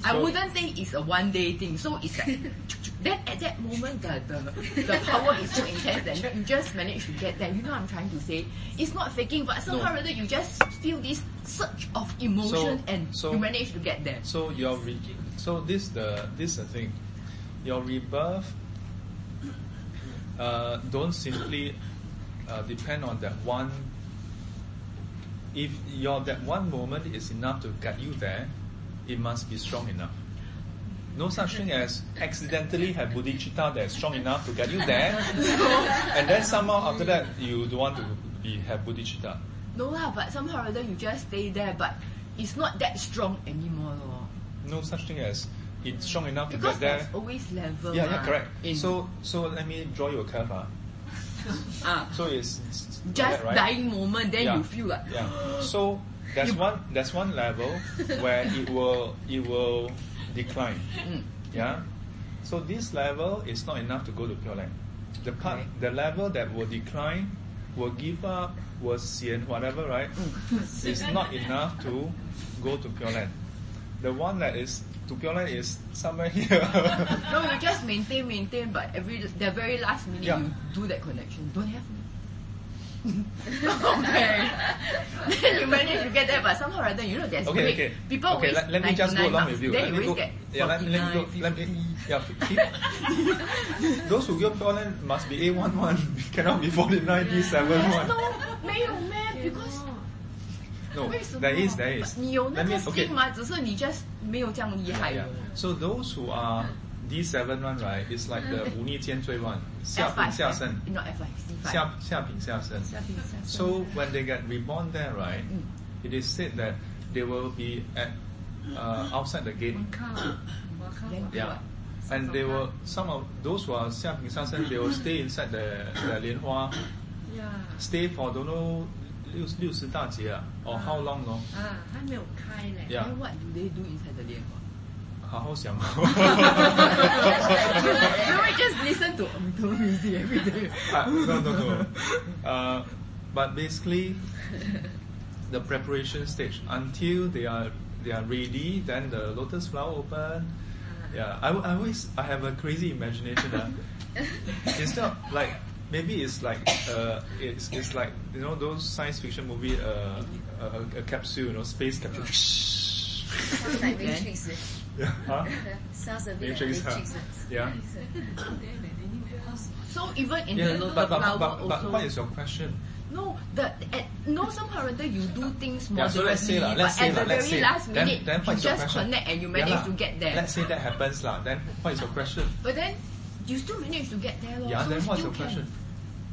I wouldn't say it's a one day thing. So it's like then at that moment the, the the power is so intense that you just manage to get there. You know what I'm trying to say? It's not faking, but somehow or other you just feel this surge of emotion So- and so- you manage to get there. So your re- so this the this the thing, your rebirth. Uh, don't simply uh, depend on that one. If your that one moment is enough to get you there, it must be strong enough. No such thing as accidentally have bodhicitta that's strong enough to get you there, and then somehow after that you don't want to be have bodhicitta. No lah, but somehow or other you just stay there, but it's not that strong anymore. lor. No such thing as it's strong enough to Because get there. there's always level. Yeah, yeah, correct. in- So, so let me draw you a curve. Ah. ah, So it's, it's like just that, right? dying moment, then Yeah. you feel like Yeah. So there's You- one there's one level where it will it will decline. Mm. Yeah. So this level is not enough to go to Pure Land. The part, Okay. the level that will decline, will give up, will sian, whatever, right? is not enough to go to Pure Land. The one that is to Pure Land is somewhere here. No, you just maintain, maintain, but every the very last minute Yeah. you do that connection. Don't have okay. then you manage to get there, but somehow or other, you know, there's Okay, great. okay. People okay, always let, let me just go 99 along marks. with you. Then Let me always go. get Yeah, let, me- let me go. 49, Let me, yeah, keep, those who go Pure Land must be A11, cannot be 49, B71. No, 没有 man, because No, 为什么 there is, there is. 你有那 Let 个 me, okay. 心吗？只是你 just 没有这样厉害 Yeah. 而已。 So those who are D7 one, right, it's like the 武逆兼追 one. 下 F5, 品下身. not F5, C5. 下下品下身. So when they get reborn there, right, Mm. it is said that they will be at uh, outside the gate. Then Yeah. what? And they will some of those who are 下品下身 they will stay inside the the 莲花 Yeah. stay for don't know 六六十大节 ah, or how long 咯啊，还没有开嘞。 Yeah. Then what do they do inside the 莲花？ 好好想 Then we just listen to Amito music every day. Uh, no, no, no. Uh, but basically, the preparation stage until they are they are ready, then the lotus flower open. Yeah, I, I always I have a crazy imagination. Uh. Instead of like maybe it's like uh, it's it's like you know those science fiction movie uh, a, a capsule, you know, space capsule. Sounds like Matrix. Yeah. Huh? Sounds a bit Matrix, like huh? Yeah. So even in Yeah, the lotus but, but, flower but, but also what is your question? no the at no somehow or you do things Yeah, so moderately, let's say lah, but let's say at lah, the let's very say. last minute then what you just question? connect and you manage lah. to get there. Let's say that happens lah. Then what is your question? But then you still manage to get there, lor. Yeah, so then what's your question?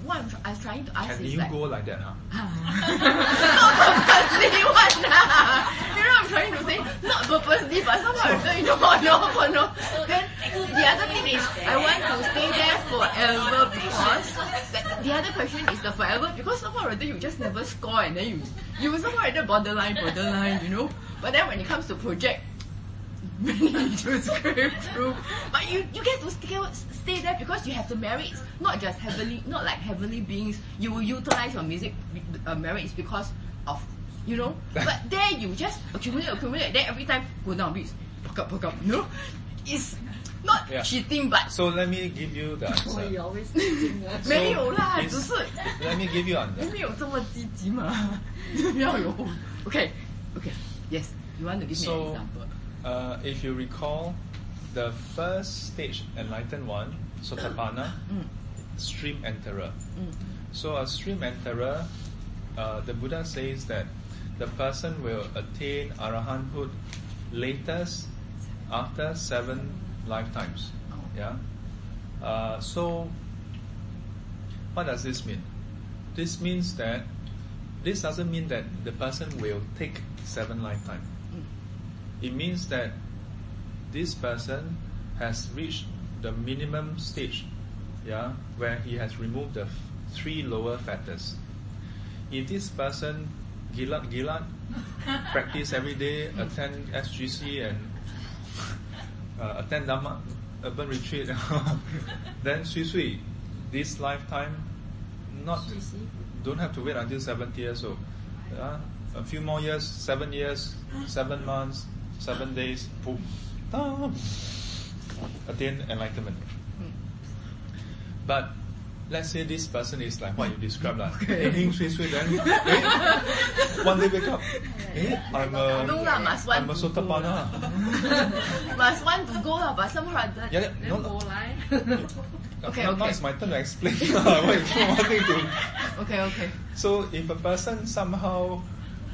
What I'm, tr- I'm trying to ask Can is you like, go like that, huh? not purposely one lah. You know what I'm trying to say? Not purposely, but somehow or other, you know, no, no, no. Then the other thing is, I want to stay there forever because the other question is the forever because somehow or other you just never score and then you you somehow or other borderline, borderline, you know. But then when it comes to project, manage to scrape through. But you, you get to stay, stay there because you have the merits, not just heavily, not like heavenly beings. You will utilize your music uh, merits because of, you know. But there you just accumulate, accumulate. Then every time go down beats, pick up, pick up. You know, it's not Yeah. cheating, but So let me give you the answer. always 没有啦， it's- 只是 Let me give you answer. 没有这么积极嘛，要有 OK OK yes you want to give me So- an example Uh, if you recall, the first stage, enlightened one, Sotapanna, Mm. stream enterer. Mm. So a stream enterer, uh, the Buddha says that the person will attain arahanthood latest after seven lifetimes. Oh. Yeah. Uh, so, what does this mean? This means that this doesn't mean that the person will take seven lifetimes. It means that this person has reached the minimum stage, yeah, where he has removed the three lower factors. If this person gilat gilat practice every day, attend SGC and uh, attend Dhamma urban retreat, then sui sui, this lifetime, not don't have to wait until 70 years old. Yeah? A few more years, seven years, seven months, seven days, boom, ta- attain enlightenment. But let's say this person is like what you described, like, heng sui sui, then eh, one day wake up, eh, I'm a, No lah, must want I'm a to go sotapanna. must want to go lah but somehow or other Yeah, no, no, 我来。Okay, now, now okay. it's my turn to explain. what is wanting to okay okay So if a person somehow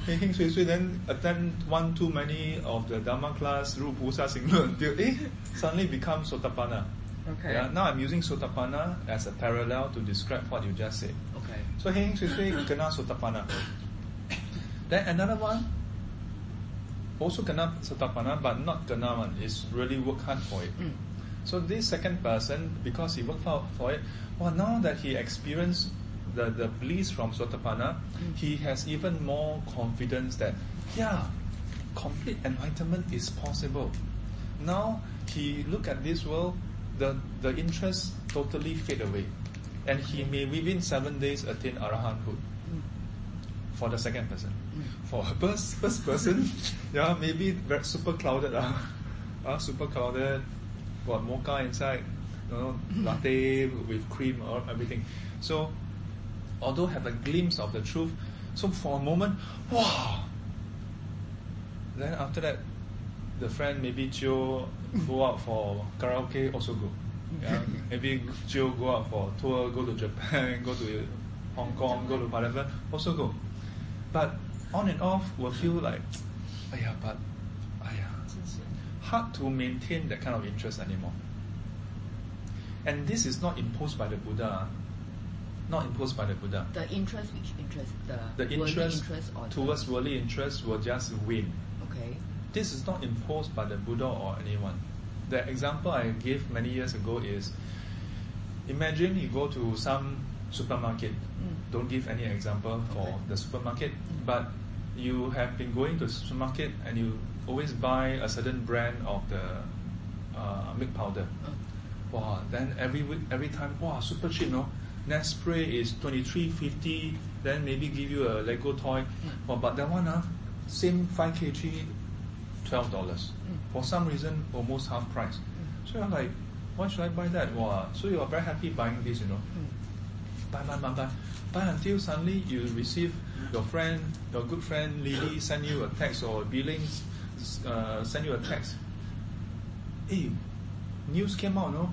heng heng sui sui then attend one too many of the Dharma class, Ru Pusa Sing Lun, till eh, suddenly become Sotapanna. okay Yeah, now I'm using Sotapanna as a parallel to describe what you just said. okay So heng sui sui kena Sotapanna. Then another one also kena Sotapanna but not kena one, is really work hard for it. Mm. So this second person, because he worked hard for it, well now that he experienced the, the bliss from Sotapanna, he has even more confidence that, yeah, complete enlightenment is possible. now he look at this world, the, the interest totally fade away. And he may within seven days attain arahanthood for the second person. For a first, first person, yeah, maybe very super clouded, uh, uh, super clouded, got mocha inside, you know, latte with cream or everything. So, although have a glimpse of the truth, so for a moment, wow. Then after that, the friend maybe Joe go out for karaoke also go. Yeah, maybe Joe go out for tour, go to Japan, go to Hong Kong, go to whatever, also go. But on and off will feel like, yeah, but, yeah, hard to maintain that kind of interest anymore. And this is not imposed by the Buddha. Ah. Not imposed by the Buddha. The interest, which interest? The, The interest, interest or the- towards worldly interest will just wane. Okay. This is not imposed by the Buddha or anyone. The example I gave many years ago is imagine you go to some supermarket. Mm. Don't give any example for Okay. the supermarket, but you have been going to supermarket and you always buy a certain brand of the uh, milk powder. Uh, Wow, then every every time, wow, super cheap, no? Nespray is twenty three fifty. Then maybe give you a Lego toy. Wow, but that one, ah, same five kg, twelve dollars. For some reason, almost half price. So you're like, why should I buy that? Wow, so you are very happy buying this, you know. Buy, buy, buy, buy, buy until suddenly you receive your friend, your good friend Lily send you a text or Billing uh, send you a text. Hey, news came out, no?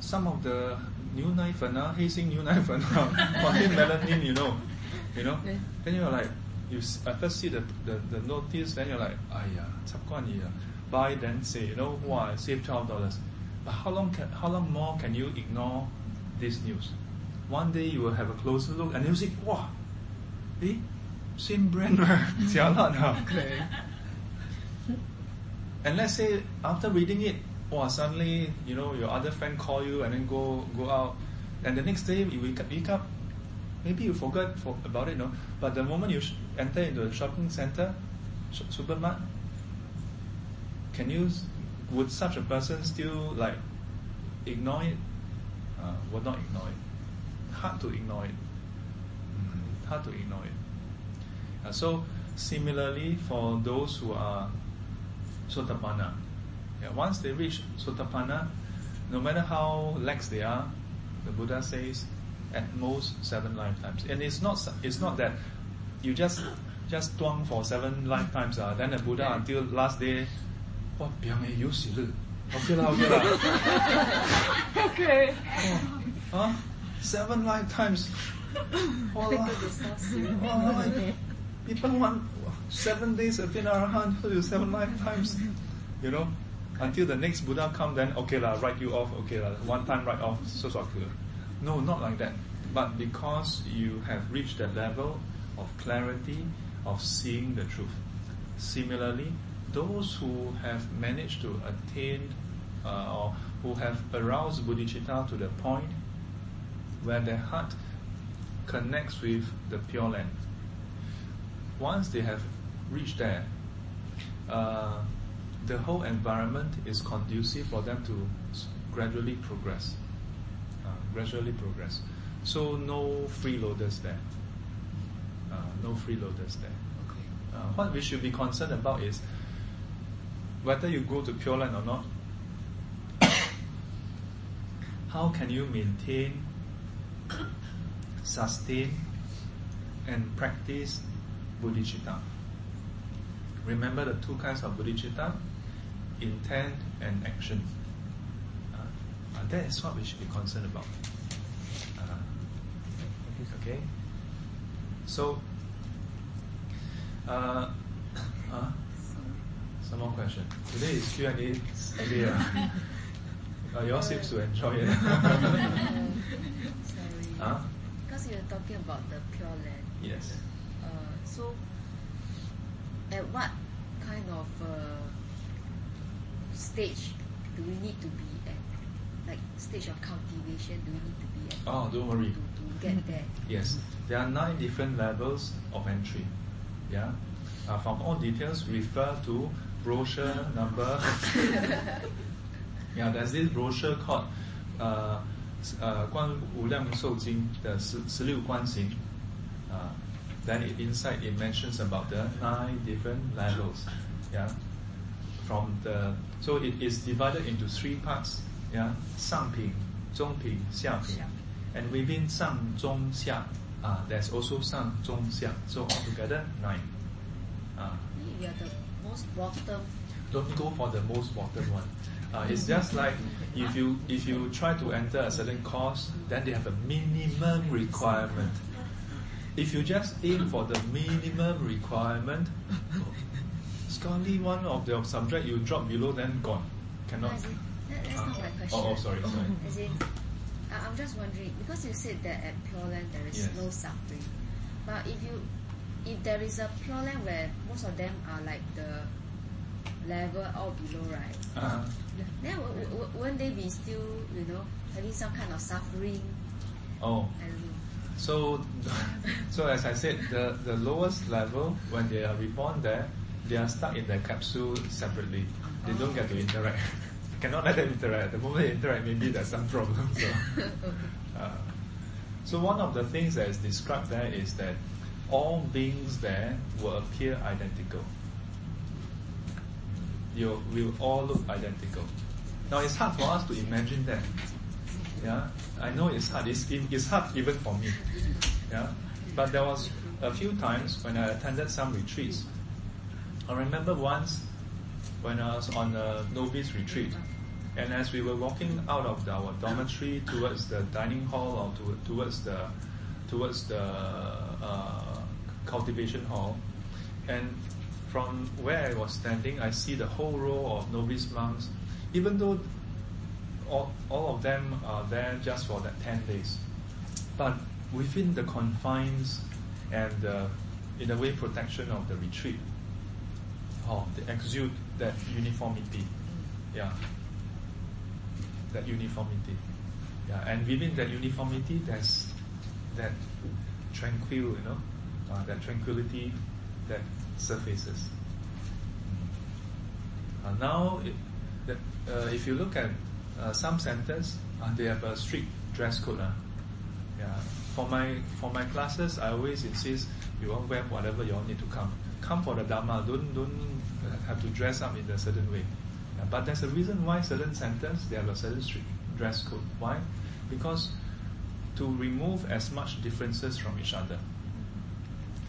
Some of the 牛奶粉啊，黑心牛奶粉啊 contain melamine, you know, you know. Then you're like, you at first see the, the, the notice, then you're like, aiyah, chap guan Buy then say, you know, why save twelve dollars. But how long can how long more can you ignore this news? One day you will have a closer look and you'll see, wow, see, eh, same brand, jialat. Okay. And let's say after reading it, wow, suddenly you know your other friend call you and then go go out, and the next day you wake up, wake up maybe you forgot for, about it, no. But the moment you sh- enter into a shopping center, sh- supermarket, can you would such a person still like ignore it? Uh, would not ignore it. Hard to ignore it. Mm, hard to ignore it. Uh, so similarly, for those who are Sotapanna. Yeah, once they reach Sotapanna, no matter how lax they are, the Buddha says, at most seven lifetimes. And it's not it's not that you just just tuang for seven lifetimes. Uh, then the Buddha until last day, what Okay lah, okay lah. Okay. Huh? Seven lifetimes. People want seven days of to seven lifetimes. You know? Until the next Buddha come, then okay lah, write you off, okay lah, one time write off, so so good. No, not like that. But because you have reached the level of clarity of seeing the truth. Similarly, those who have managed to attain uh, or who have aroused bodhicitta to the point where their heart connects with the pure land. Once they have reached there, uh, the whole environment is conducive for them to gradually progress. Uh, gradually progress. So no freeloaders there. Uh, no freeloaders there. Okay. Uh, what we should be concerned about is whether you go to Pure Land or not, how can you maintain, sustain, and practice bodhicitta? Remember the two kinds of bodhicitta intent and action. Uh, uh, that is what we should be concerned about. Uh, okay? So, uh, huh? Some more question. Today is Q&A day. Uh, you all seems to enjoy it. Sorry. huh? Because you're talking about the pure land. Yes. Uh, so, at what kind of uh, stage do we need to be at? Like stage of cultivation, do we need to be at? Oh, don't worry. To, to get there. Yes, there are nine different levels of entry. Yeah, uh, from all details refer to brochure number. yeah, there's this brochure called uh, uh, 观无量寿经的十十六观行. Uh, then it, inside it mentions about the nine different levels. Yeah, from the so it is divided into three parts. Yeah, 上品、中品、下品, and within 上中下, uh, there's also 上中下. So altogether nine. Uh, We are the most bottom. don't go for the most bottom one. Uh, it's just like if you if you try to enter a certain course, then they have a minimum requirement. If you just aim for the minimum requirement, scarcely one of the subject you drop below, then gone. Cannot. That, that's not my question. Oh, oh, sorry, sorry. As in, I'm just wondering because you said that at Pure Land there is Yes. no suffering, but if you if there is a Pure Land where most of them are like the level all below, right? Uh, Then w- w- won't they be still, you know, having some kind of suffering? oh, I don't know. so so as I said, the the lowest level when they are reborn there, they are stuck in their capsule separately. They don't get to interact. Cannot let them interact. The moment they interact, maybe there's some problem. So. Uh, so one of the things that is described there is that all beings there will appear identical. You will all look identical. Now it's hard for us to imagine that. Yeah, I know it's hard. It's, it's hard even for me. Yeah, but there was a few times when I attended some retreats. I remember once when I was on a novice retreat, and as we were walking out of our dormitory towards the dining hall or to, towards the towards the uh, cultivation hall, and from where I was standing, I see the whole row of novice monks, even though all, all of them are there just for that 10 days. But within the confines and the, in a way, protection of the retreat, oh, they exude that uniformity. Yeah. That uniformity. Yeah. And within that uniformity, there's that tranquil, you know, uh, that tranquility that surfaces. Uh, now, it, that, uh, if you look at uh, some centers, uh, they have a strict dress code. Uh. Yeah. For my for my classes, I always insist you all wear whatever you all need to come. Come for the dharma. Don't don't have to dress up in a certain way. Yeah, but there's a reason why certain centers they have a certain dress code. Why? Because to remove as much differences from each other.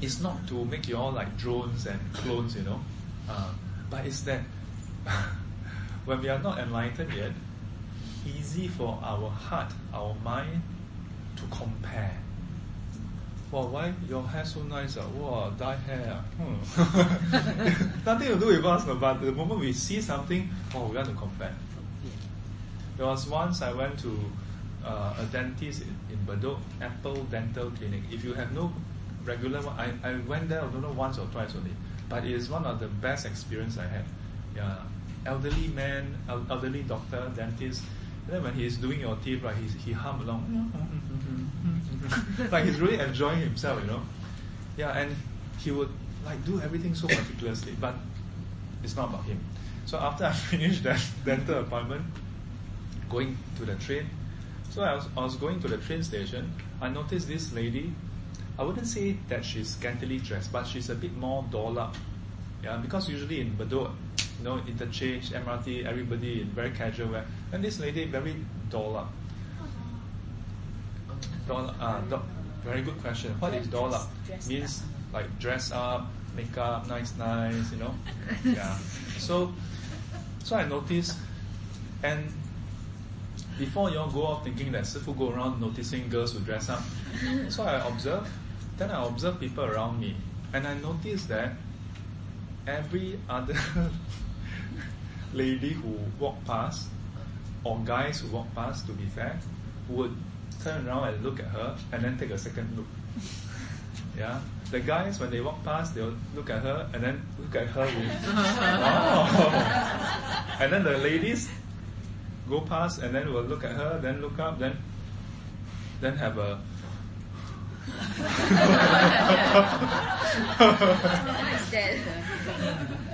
It's not to make you all like drones and clones, you know, uh, but it's that when we are not enlightened yet, easy for our heart, our mind to compare. Wow, why your hair so nice? Uh? Wow, dye hair. ah. Hmm. Nothing to do with us, but the moment we see something, oh, we want to compare. There was once I went to uh, a dentist in, Bedok, Apple Dental Clinic. If you have no regular one, I, I went there, I don't know, once or twice only. But it is one of the best experience I had. Yeah, elderly man, elderly doctor, dentist. And then when he's doing your teeth, right, he's, he hum along. like he's really enjoying himself, you know. Yeah, and he would like do everything so meticulously, but it's not about him. So after I finished that dental appointment, going to the train, so I was, I was going to the train station, I noticed this lady, I wouldn't say that she's scantily dressed, but she's a bit more dolled up. Yeah, because usually in Bedok, you know, interchange, MRT, everybody in very casual wear. And this lady very dolled up. Doll, uh, do, very good question. What is doll up? Dressed Means like dress up, makeup, nice, nice, you know. yeah. So, so I noticed, and before you all go off thinking that Sifu go around noticing girls who dress up, so I observe. Then I observe people around me, and I notice that every other lady who walk past, or guys who walk past, to be fair, would turn around and look at her, and then take a second look. Yeah, the guys when they walk past, they'll look at her and then look at her with wow. and then the ladies go past and then will look at her, then look up, then then have a what is that?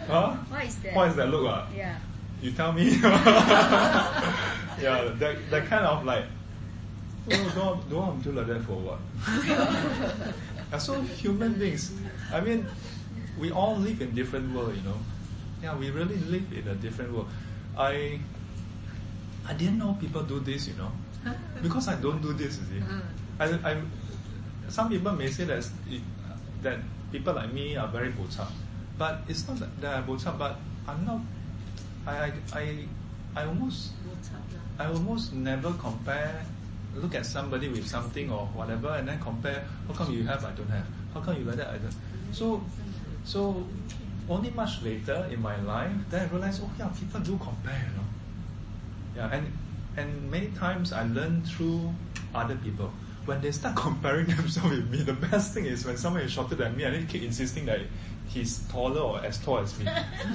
huh? What is that? What is that look? ah? Yeah. You tell me. yeah, that, that kind of like, oh, don't, don't do like that for what? so human beings, I mean, we all live in different world, you know. Yeah, we really live in a different world. I, I didn't know people do this, you know, because I don't do this. You see, mm-hmm. I, I, some people may say that that people like me are very bocha, but it's not that, I'm bocha, but I'm not. I, I, I, I almost I almost never compare, look at somebody with something or whatever, and then compare. How come you have, I don't have? How come you like that, I don't? So, so only much later in my life, then I realized, oh yeah, people do compare, you know. Yeah, and and many times I learn through other people. When they start comparing themselves with me, the best thing is when someone is shorter than me, and they keep insisting that he's taller or as tall as me.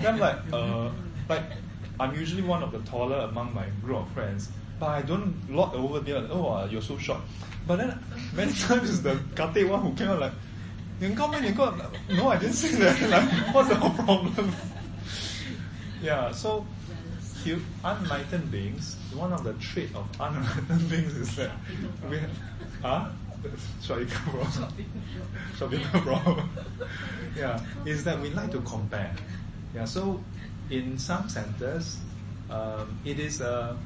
then I'm like, uh, like I'm usually one of the taller among my group of friends, but I don't look over there. Oh, uh, you're so short. But then many times it's the kate one who came out like, you got man, you got. No, I didn't say that. Like, what's the problem? yeah, so you, unenlightened beings, one of the trait of unenlightened beings is that we huh? Shall you come wrong? Shall we come wrong? yeah, is that we like to compare. Yeah, so in some centers, um, it is a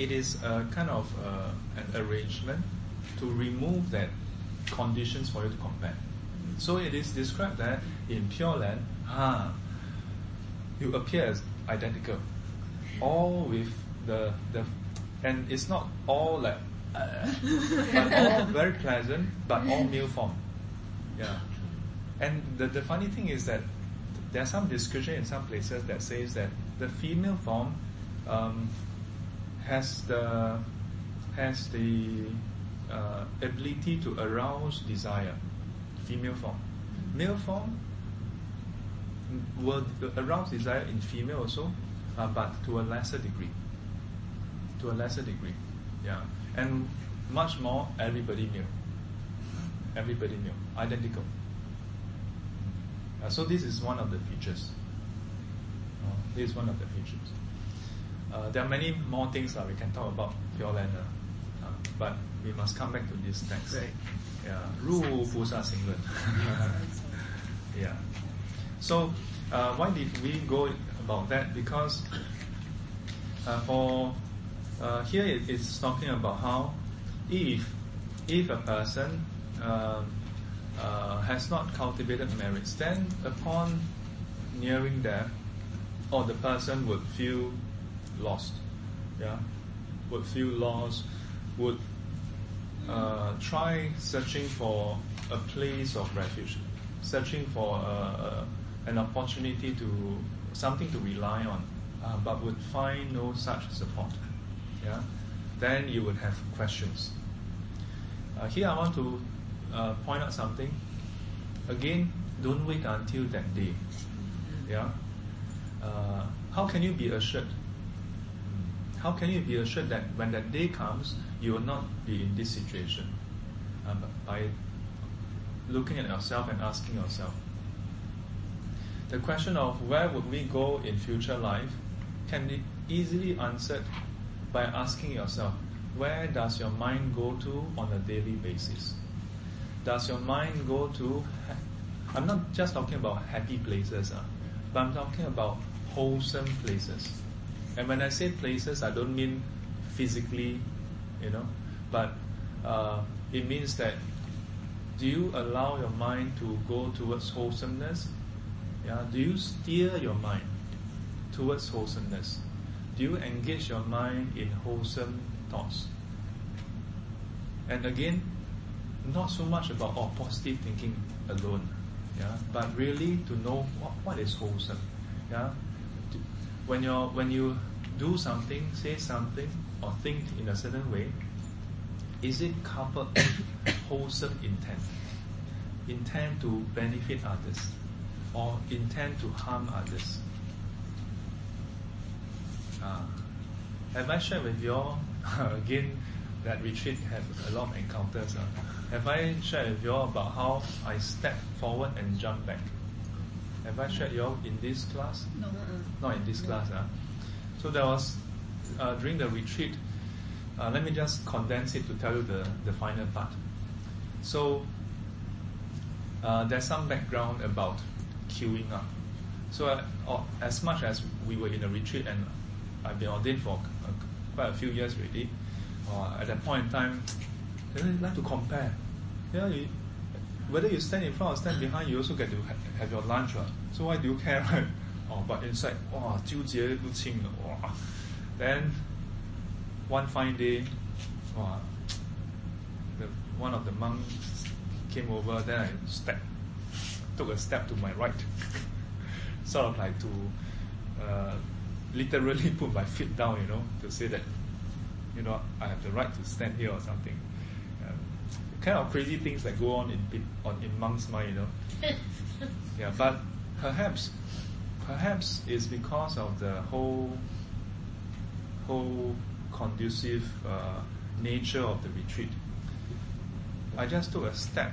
it is a kind of uh, an arrangement to remove that conditions for you to compare. So it is described that in Pure Land, ah, you appear as identical, all with the the, and it's not all like, uh, but all very pleasant, but all male form. Yeah, and the the funny thing is that there's some discussion in some places that says that the female form um, has the has the uh, ability to arouse desire. Female form, male form will arouse desire in female also, uh, but to a lesser degree. To a lesser degree, yeah, and much more everybody male. Everybody male, identical. Uh, so this is one of the features. Uh, this is one of the features. Uh, there are many more things that we can talk about Pure Land, uh, but we must come back to this text. Right. Yeah, 入菩萨行论. yeah. So uh, why did we go about that? Because uh, for uh, here it, it's talking about how if if a person um, uh, has not cultivated merits, then upon nearing death, or the person would feel lost, yeah, would feel lost, would uh, try searching for a place of refuge, searching for uh, an opportunity to something to rely on, uh, but would find no such support. Yeah, then you would have questions. Uh, here I want to uh, point out something. Again, don't wait until that day. Yeah. Uh, how can you be assured? How can you be assured that when that day comes, you will not be in this situation? Uh, by looking at yourself and asking yourself. The question of where would we go in future life can be easily answered by asking yourself, where does your mind go to on a daily basis? Does your mind go to, I'm not just talking about happy places, uh, but I'm talking about wholesome places. And when I say places, I don't mean physically, you know, but uh, it means that do you allow your mind to go towards wholesomeness? Yeah, do you steer your mind towards wholesomeness? Do you engage your mind in wholesome thoughts? And again, not so much about oh, positive thinking alone, yeah, but really to know what, what is wholesome, yeah. When you when you do something, say something, or think in a certain way, is it coupled with wholesome intent? Intent to benefit others, or intent to harm others? Uh, have I shared with you all again that retreat have a lot of encounters. Uh. Have I shared with you all about how I step forward and jump back? Have I shared you all in this class? No. Not in this class. Uh. So there was, uh, during the retreat, uh, let me just condense it to tell you the, the final part. So uh, there's some background about queuing up. So uh, as much as we were in a retreat and I've been ordained for uh, quite a few years already, uh, at that point in time, I like to compare. Yeah, you, whether you stand in front or stand behind, you also get to ha- have your lunch. So why do you care, right? Oh, but inside, 哇，纠结不清了，哇。Then one fine day, 哇, the, one of the monks came over, then I stepped, took a step to my right, sort of like to uh, literally put my feet down, you know, to say that, you know, I have the right to stand here or something. Um, kind of crazy things that go on in peop- on in monks' mind, you know. yeah, but perhaps, perhaps it's because of the whole, whole conducive uh, nature of the retreat. I just took a step,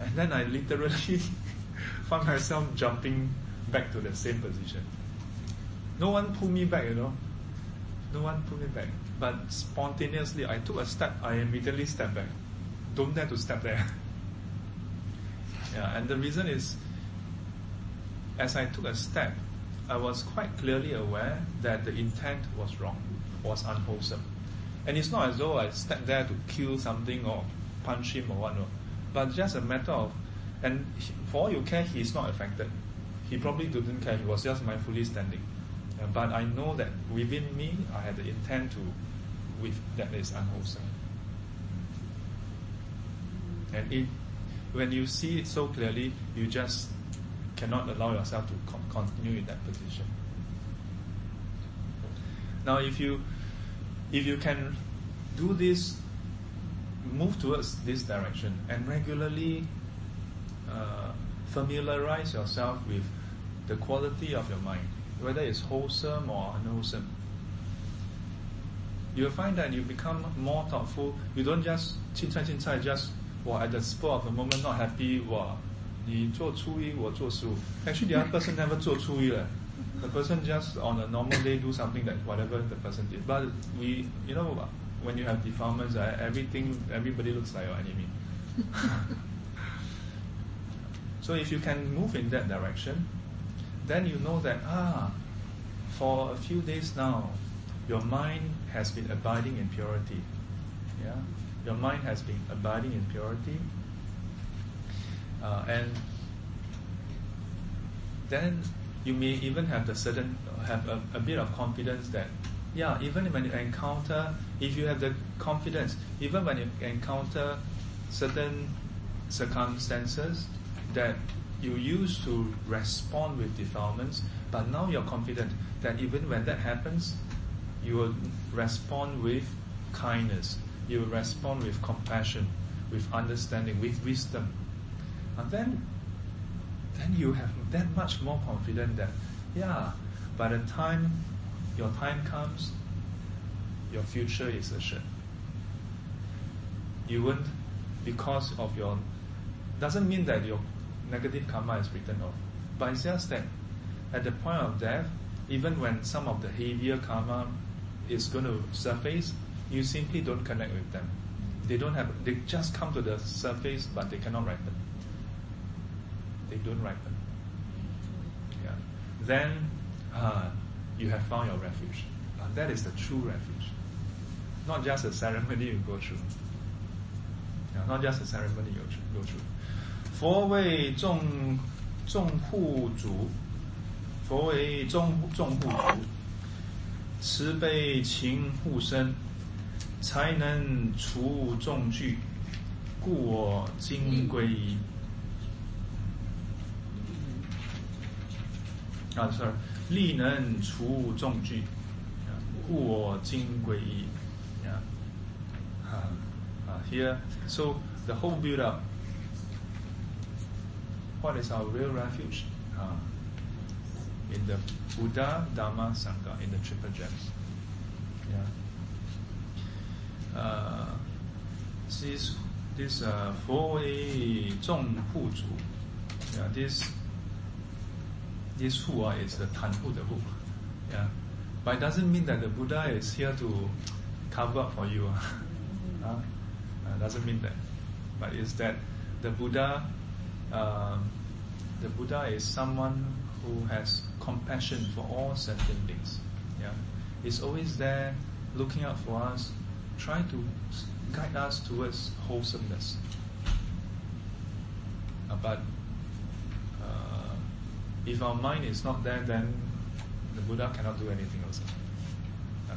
and then I literally found myself jumping back to the same position. No one pulled me back, you know. No one pulled me back. But spontaneously, I took a step, I immediately stepped back. Don't dare to step there. yeah, and the reason is, as I took a step, I was quite clearly aware that the intent was wrong, was unwholesome. And it's not as though I stepped there to kill something or punch him or what, no. But just a matter of, and for all you care, he's not affected. He probably didn't care, he was just mindfully standing. Uh, but I know that within me, I had the intent to, with that is unwholesome. And it, when you see it so clearly, you just cannot allow yourself to con- continue in that position. Now, if you if you can do this, move towards this direction and regularly uh, familiarize yourself with the quality of your mind, whether it's wholesome or unwholesome. You'll find that you become more thoughtful. You don't just chin chai chin chai, just well, at the spur of the moment, not happy, well, 你做初一我做十五 actually the other person never 做初一 the person just on a normal day do something that whatever the person did but we you know when you have defilements uh, everything everybody looks like your enemy so if you can move in that direction then you know that ah for a few days now your mind has been abiding in purity yeah your mind has been abiding in purity uh, and then you may even have the certain have a, a bit of confidence that yeah even when you encounter if you have the confidence even when you encounter certain circumstances that you used to respond with defilements but now you're confident that even when that happens you will respond with kindness. You will respond with compassion with understanding with wisdom then then you have that much more confident that, yeah, by the time your time comes, your future is assured. You won't, because of your, doesn't mean that your negative karma is written off, but it's just that at the point of death, even when some of the heavier karma is going to surface, you simply don't connect with them. They don't have, they just come to the surface, but they cannot ripen they don't ripen. Yeah. Then uh, you have found your refuge. Uh, that is the true refuge. Not just a ceremony you go through. Yeah, not just a ceremony you go through. 佛为众众护主，佛为众众护主，慈悲勤护身，才能除众惧，故我今归依。 啊，sorry，力能除众惧，故我今归依。Yeah. Uh, uh, here, so the whole build up. What is our real refuge? Uh, in the Buddha, Dhamma, Sangha, in the triple gems. Yeah. uh, this this uh, 佛为众护主，yeah, this this hua ah is the tanhu, the hook. Yeah. But it doesn't mean that the Buddha is here to cover up for you. ah. Mm-hmm. uh, doesn't mean that. But it's that the Buddha, uh, the Buddha is someone who has compassion for all sentient beings. Yeah, is always there, looking out for us, trying to guide us towards wholesomeness. Uh, but if our mind is not there, then the Buddha cannot do anything also. Yeah.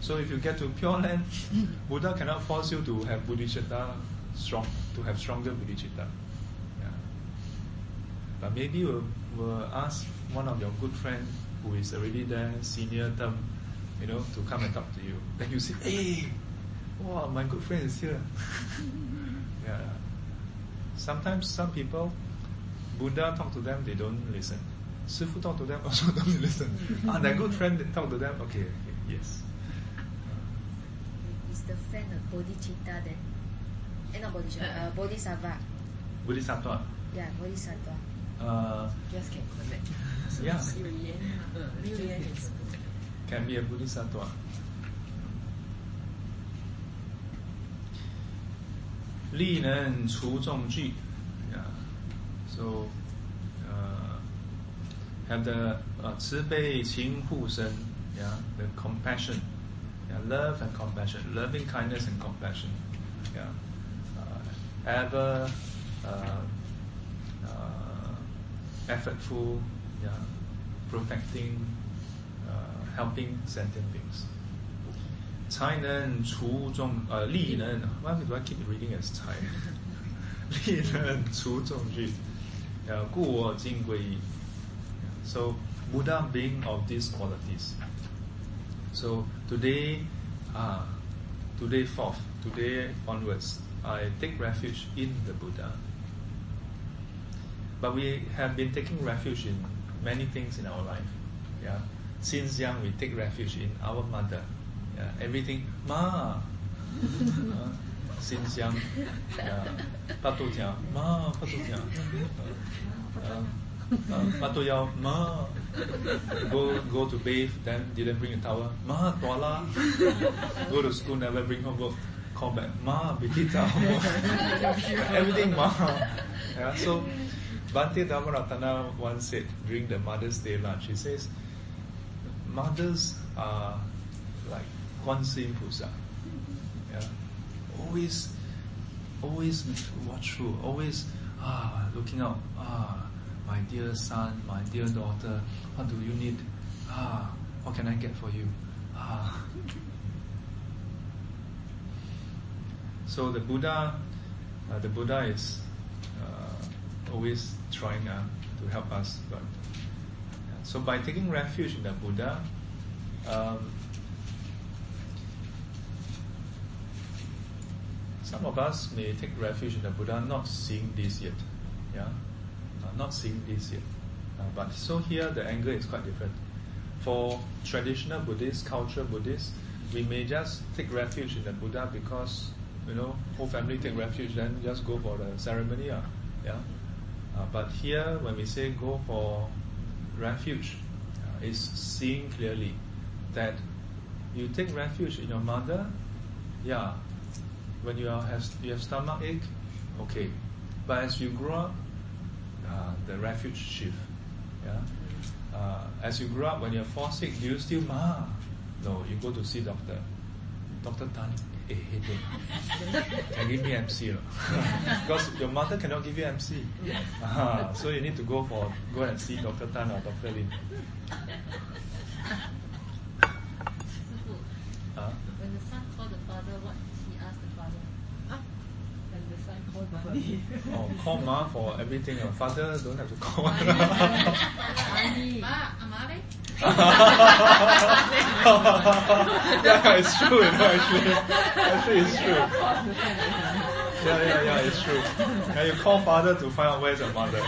So if you get to Pure Land, Buddha cannot force you to have bodhicitta strong, to have stronger bodhicitta. Yeah. But maybe we'll, we'll ask one of your good friends who is already there, senior term, you know, to come and talk to you. Then you say, hey, wow, my good friend is here. Sometimes some people, Buddha talk to them, they don't listen. Sifu talk to them, also don't listen. and ah, their good friend talk to them, okay, okay yes. Is the friend of bodhicitta then? Eh, not bodhicitta, uh, uh-uh. bodhisattva. Bodhisattva. Yeah, bodhisattva. Uh, Just can connect. So yeah. Liu is. Uh, can be a bodhisattva. 力能除众惧 yeah. So, uh, have the uh, 慈悲情护身 yeah, the compassion, yeah, love and compassion, loving kindness and compassion, yeah, uh, ever uh, uh, effortful, yeah, protecting, uh, helping sentient beings. 才能除众呃力能 why do I keep reading as 才力能除众惧呃故我今归依 so Buddha being of these qualities so today ah today forth today onwards I take refuge in the Buddha but we have been taking refuge in many things in our life yeah since young we take refuge in our mother yeah, everything, ma. Uh, Xinjiang, yeah, ma, Patu uh, uh, ma. Go, go to bathe, then didn't bring a towel, ma, Tuala. Go to school, never bring homework. combat back, ma, Bikita, everything, ma. Yeah, so, Bhante Dhammaratana once said during the Mother's Day lunch, she says, mothers are Guan. Yeah. Always, always watchful, always ah, looking out. Ah, my dear son, my dear daughter, what do you need? Ah, what can I get for you? Ah. So the Buddha, uh, the Buddha is uh, always trying uh, to help us. But so by taking refuge in the Buddha, um, Some of us may take refuge in the Buddha not seeing this yet. Yeah? Uh, not seeing this yet. Uh, but so here the angle is quite different. For traditional Buddhists, cultural Buddhists, we may just take refuge in the Buddha because, you know, whole family take refuge, then just go for the ceremony. Uh, yeah? Uh, but here, when we say go for refuge, uh, is seeing clearly that you take refuge in your mother, yeah, when you are, have you have stomach ache, okay. But as you grow up, uh, the refuge shift. Yeah. Uh, as you grow up, when you fall sick, do you still ma? No, you go to see doctor. Doctor Tan, eh, hey, can give me MC because your mother cannot give you MC. Ah, so you need to go for go and see Doctor Tan or Doctor Lin. Ah, When the son called the father, what he asked the father? And the son called money. Oh, call ma for everything. Your father don't have to call. Ma, amare? yeah, it's true, you know, actually. Actually, it's true. Yeah, yeah, yeah, it's true. Yeah, you call father to find out where's your mother.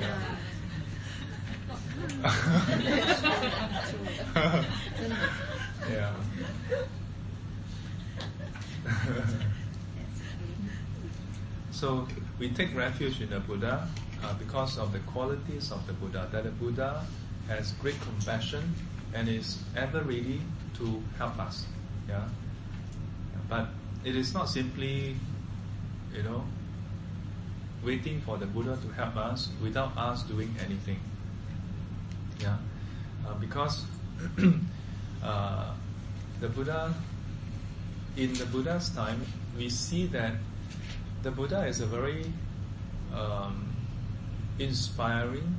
Yeah. yeah. So we take refuge in the Buddha uh, because of the qualities of the Buddha. That the Buddha has great compassion and is ever ready to help us. Yeah. But it is not simply, you know, waiting for the Buddha to help us without us doing anything. Yeah. Uh, because uh, the Buddha, in the Buddha's time, we see that the Buddha is a very um, inspiring,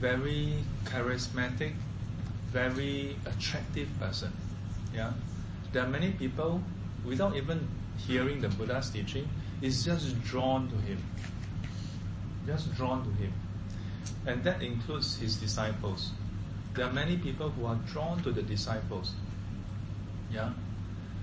very charismatic, very attractive person. Yeah, there are many people without even hearing the Buddha's teaching, is just drawn to him. Just drawn to him, and that includes his disciples. There are many people who are drawn to the disciples. Yeah,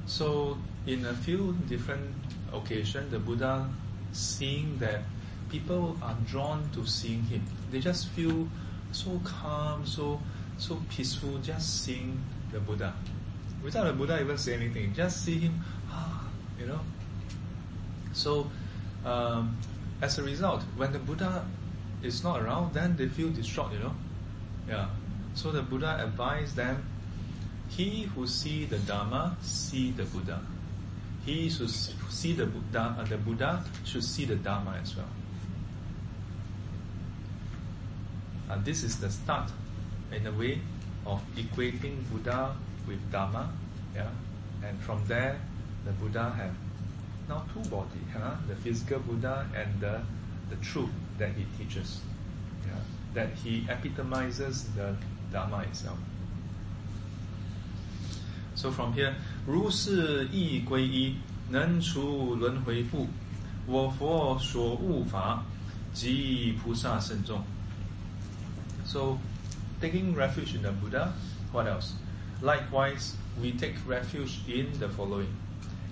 so in a few different occasions, the Buddha seeing that people are drawn to seeing him. They just feel so calm, so so peaceful, just seeing the Buddha. Without the Buddha even say anything, just see him, ah, you know. So, um, as a result, when the Buddha is not around, then they feel distraught, you know. Yeah. So the Buddha advised them, he who see the Dharma, see the Buddha. He should see the Buddha, uh, the Buddha should see the Dharma as well. And this is the start, in a way, of equating Buddha with Dharma. Yeah? And from there, the Buddha have now two bodies, huh? the physical Buddha and the, the truth that he teaches. Yeah? That he epitomizes the Dharma itself. So from here, 如是意归一，能除轮回怖。我佛所悟法，即菩萨圣众。So, taking refuge in the Buddha, what else? Likewise, we take refuge in the following.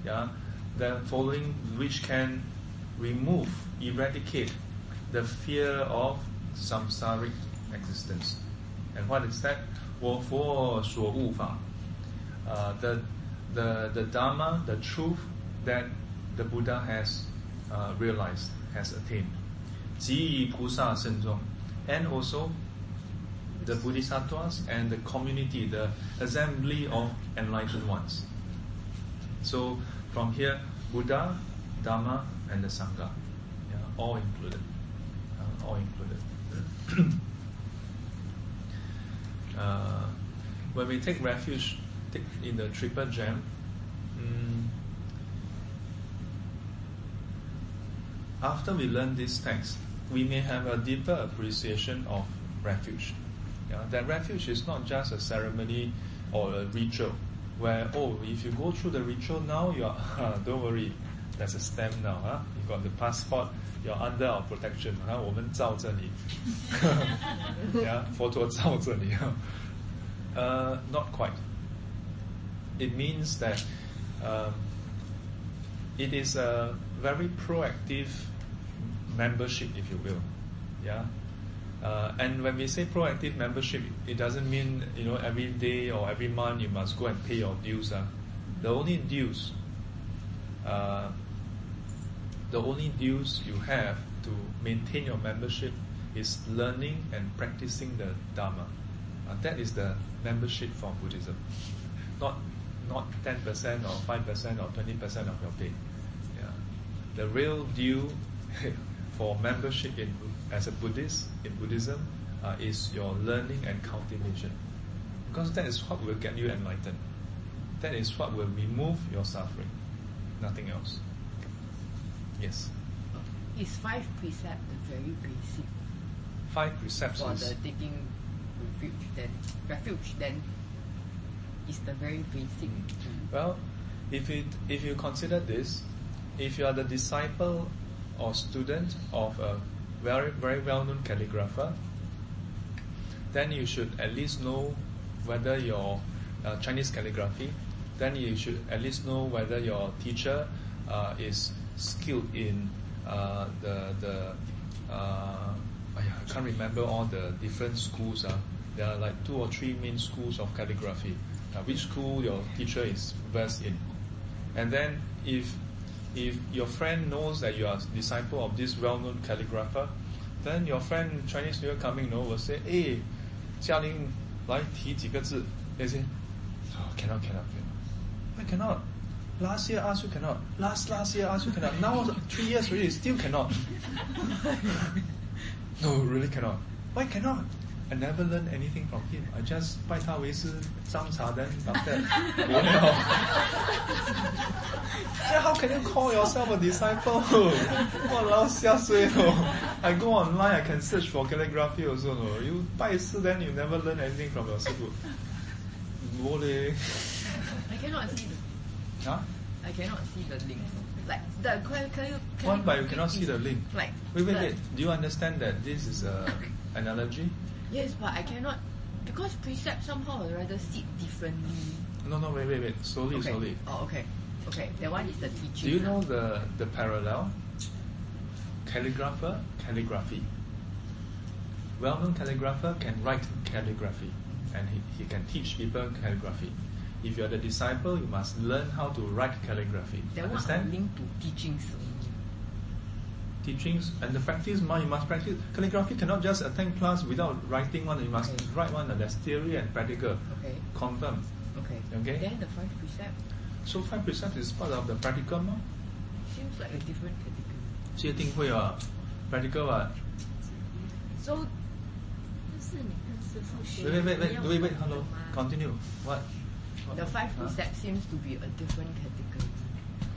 Yeah, the following which can remove, eradicate the fear of samsaric existence. And what is that? 我佛所悟法。 Uh, the, the, the Dharma, the truth that the Buddha has uh, realized, has attained. Ji. And also the Bodhisattvas and the community, the assembly of enlightened ones. So from here, Buddha, Dharma, and the Sangha, yeah, all included. Uh, all included. uh, when we take refuge take in the triple gem, mm, after we learn this text, we may have a deeper appreciation of refuge. Yeah, that refuge is not just a ceremony or a ritual where, oh, if you go through the ritual now, you are, don't worry, there's a stamp now, huh? you got the passport, you're under our protection, huh? 我们罩着你 yeah, 佛陀罩着你 uh, not quite it means that um, it is a very proactive membership, if you will. Yeah. Uh, and when we say proactive membership, it doesn't mean you know every day or every month you must go and pay your dues. Uh. The only dues, uh, the only dues you have to maintain your membership is learning and practicing the Dharma. Uh, that is the membership for Buddhism, not not 10% or 5% or 20% of your pay. Yeah. The real due for membership in, as a Buddhist in Buddhism uh, is your learning and cultivation. Because that is what will get you enlightened. That is what will remove your suffering. Nothing else. Yes. Is five precepts the very basic Five precepts for the taking refuge then refuge then is the very basic. Well, if it if you consider this, if you are the disciple or student of a very very well known calligrapher, then you should at least know whether your uh, Chinese calligraphy. Then you should at least know whether your teacher uh, is skilled in uh, the the uh, I can't remember all the different schools. Uh, there are like two or three main schools of calligraphy Uh, which school your teacher is versed in, and then if if your friend knows that you are a disciple of this well-known calligrapher, then your friend Chinese New Year coming, you know, will say, "Hey, 嘉玲，来提几个字。" They say, oh, cannot, cannot, cannot. Why cannot? Last year asked you cannot. Last last year asked you cannot. Now three years already, still cannot. no, really cannot. Why cannot? I never learned anything from him. I just 拜他为师，张茶 then after that, 无聊。then how can you call yourself a disciple? Walao, xia sui lo. I go online, I can search for calligraphy also. No. You 拜师 then you never learn anything from your 师傅。无嘞。 I cannot see the Huh? I cannot see the link. Like the can, can you can One, but you cannot see the link. Like Wait, wait, the- wait. Do you understand that this is a analogy? Yes, but I cannot because precept somehow or rather sit differently. No, no, wait, wait, wait. Slowly, okay. slowly. Oh, okay. Okay. That one is the teaching. Do you know the, the parallel? Calligrapher, calligraphy. Well-known calligrapher can write calligraphy and he, he can teach people calligraphy. If you are the disciple, you must learn how to write calligraphy. That one Understand? linked to teachings only. Teachings and the practice, ma, you must practice. Calligraphy cannot just attend class without writing one. You must Okay. write one. and There's theory and practical. Okay. Confirm. Okay. Okay. Then the five precept So five percent is part of the practical, ma. seems like a different category. 界定会啊，practical 啊。 So 就是你跟师傅学 Wait, wait, wait, 一 wait, 样 wait, wait, 的 hello. 吗 Continue. What? the five Huh? precept seems to be a different category.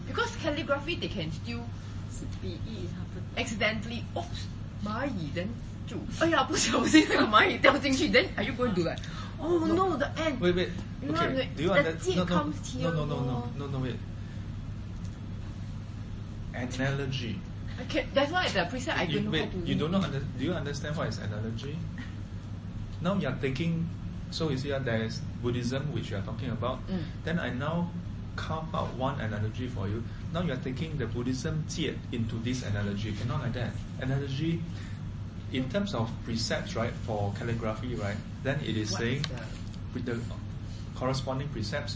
Because calligraphy they can still 是笔意差不多。 accidentally oops 蚂蚁 then 就哎呀不小心那个蚂蚁掉进去 then are you going to like oh no, the ant Wait, wait. You know, Okay. the- Do you the understand? jit No, no, comes no, here no, no, no, more. no, no, wait. Analogy. I can, that's why the precept I you, don't know wait, how to you link do not it. under, do you understand what is analogy? Now you are taking, so you see that there is Buddhism which you are talking about. Mm. Then I now carve out one analogy for you. Now you are taking the Buddhism 界 into this analogy. Cannot like that. Analogy, in terms of precepts, right, for calligraphy, right, then it is What saying is the- with the corresponding precepts.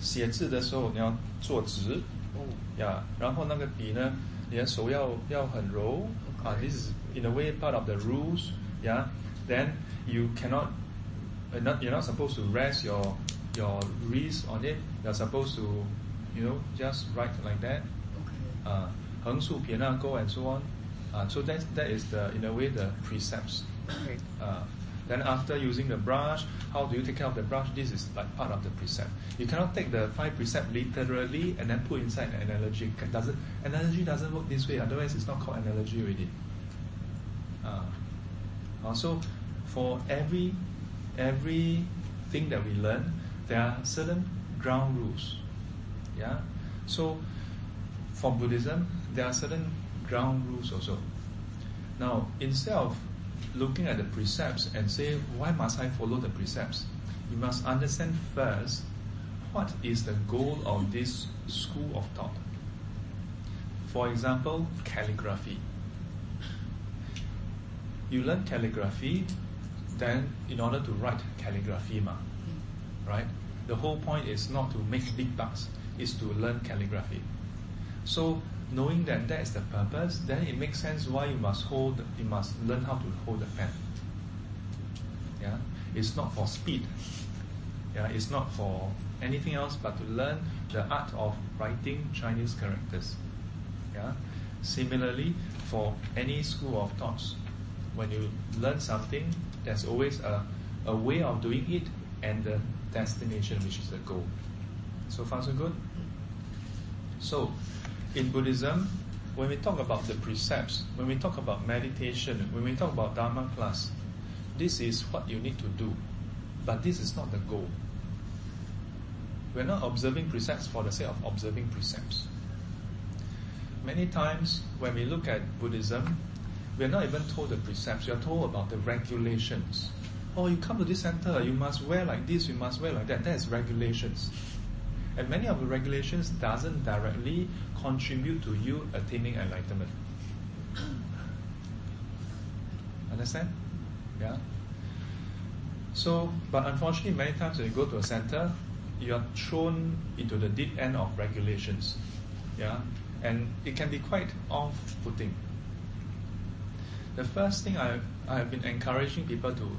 写字的时候你要坐直， oh, 呀，然后那个笔呢，你的手要要很柔啊。This is in a way part of the rules. Yeah. Then you cannot, you're not, you're not supposed to rest your your wrist on it. You're supposed to, you know, just write like that. Okay. Uh, Heng Su Pian Go and so on. Uh, so that, that is the, in a way, the precepts. Okay. Uh, then after using the brush, how do you take care of the brush? This is like part of the precept. You cannot take the five precept literally and then put inside an analogy. Doesn't analogy doesn't work this way. Otherwise, it's not called analogy already. Uh, also, for every every thing that we learn, there are certain ground rules. Yeah. So, for Buddhism, there are certain ground rules also. Now, instead of looking at the precepts and say, why must I follow the precepts? You must understand first what is the goal of this school of thought. For example, calligraphy. You learn calligraphy, then in order to write calligraphy, ma, right? The whole point is not to make big bucks, is to learn calligraphy. So knowing that that is the purpose, then it makes sense why you must hold, you must learn how to hold the pen. Yeah, it's not for speed. Yeah, it's not for anything else but to learn the art of writing Chinese characters. Yeah. Similarly, for any school of thoughts, when you learn something, there's always a, a way of doing it and the destination, which is the goal. So far, so good. So, in Buddhism, when we talk about the precepts, when we talk about meditation, when we talk about Dharma class, this is what you need to do. But this is not the goal. We're not observing precepts for the sake of observing precepts. Many times when we look at Buddhism, we're not even told the precepts, we are told about the regulations. Oh, you come to this center, you must wear like this, you must wear like that. That is regulations. And many of the regulations doesn't directly contribute to you attaining enlightenment. understand? Yeah. So, but unfortunately, many times when you go to a center, you are thrown into the deep end of regulations. Yeah, and it can be quite off-putting. The first thing I I have been encouraging people to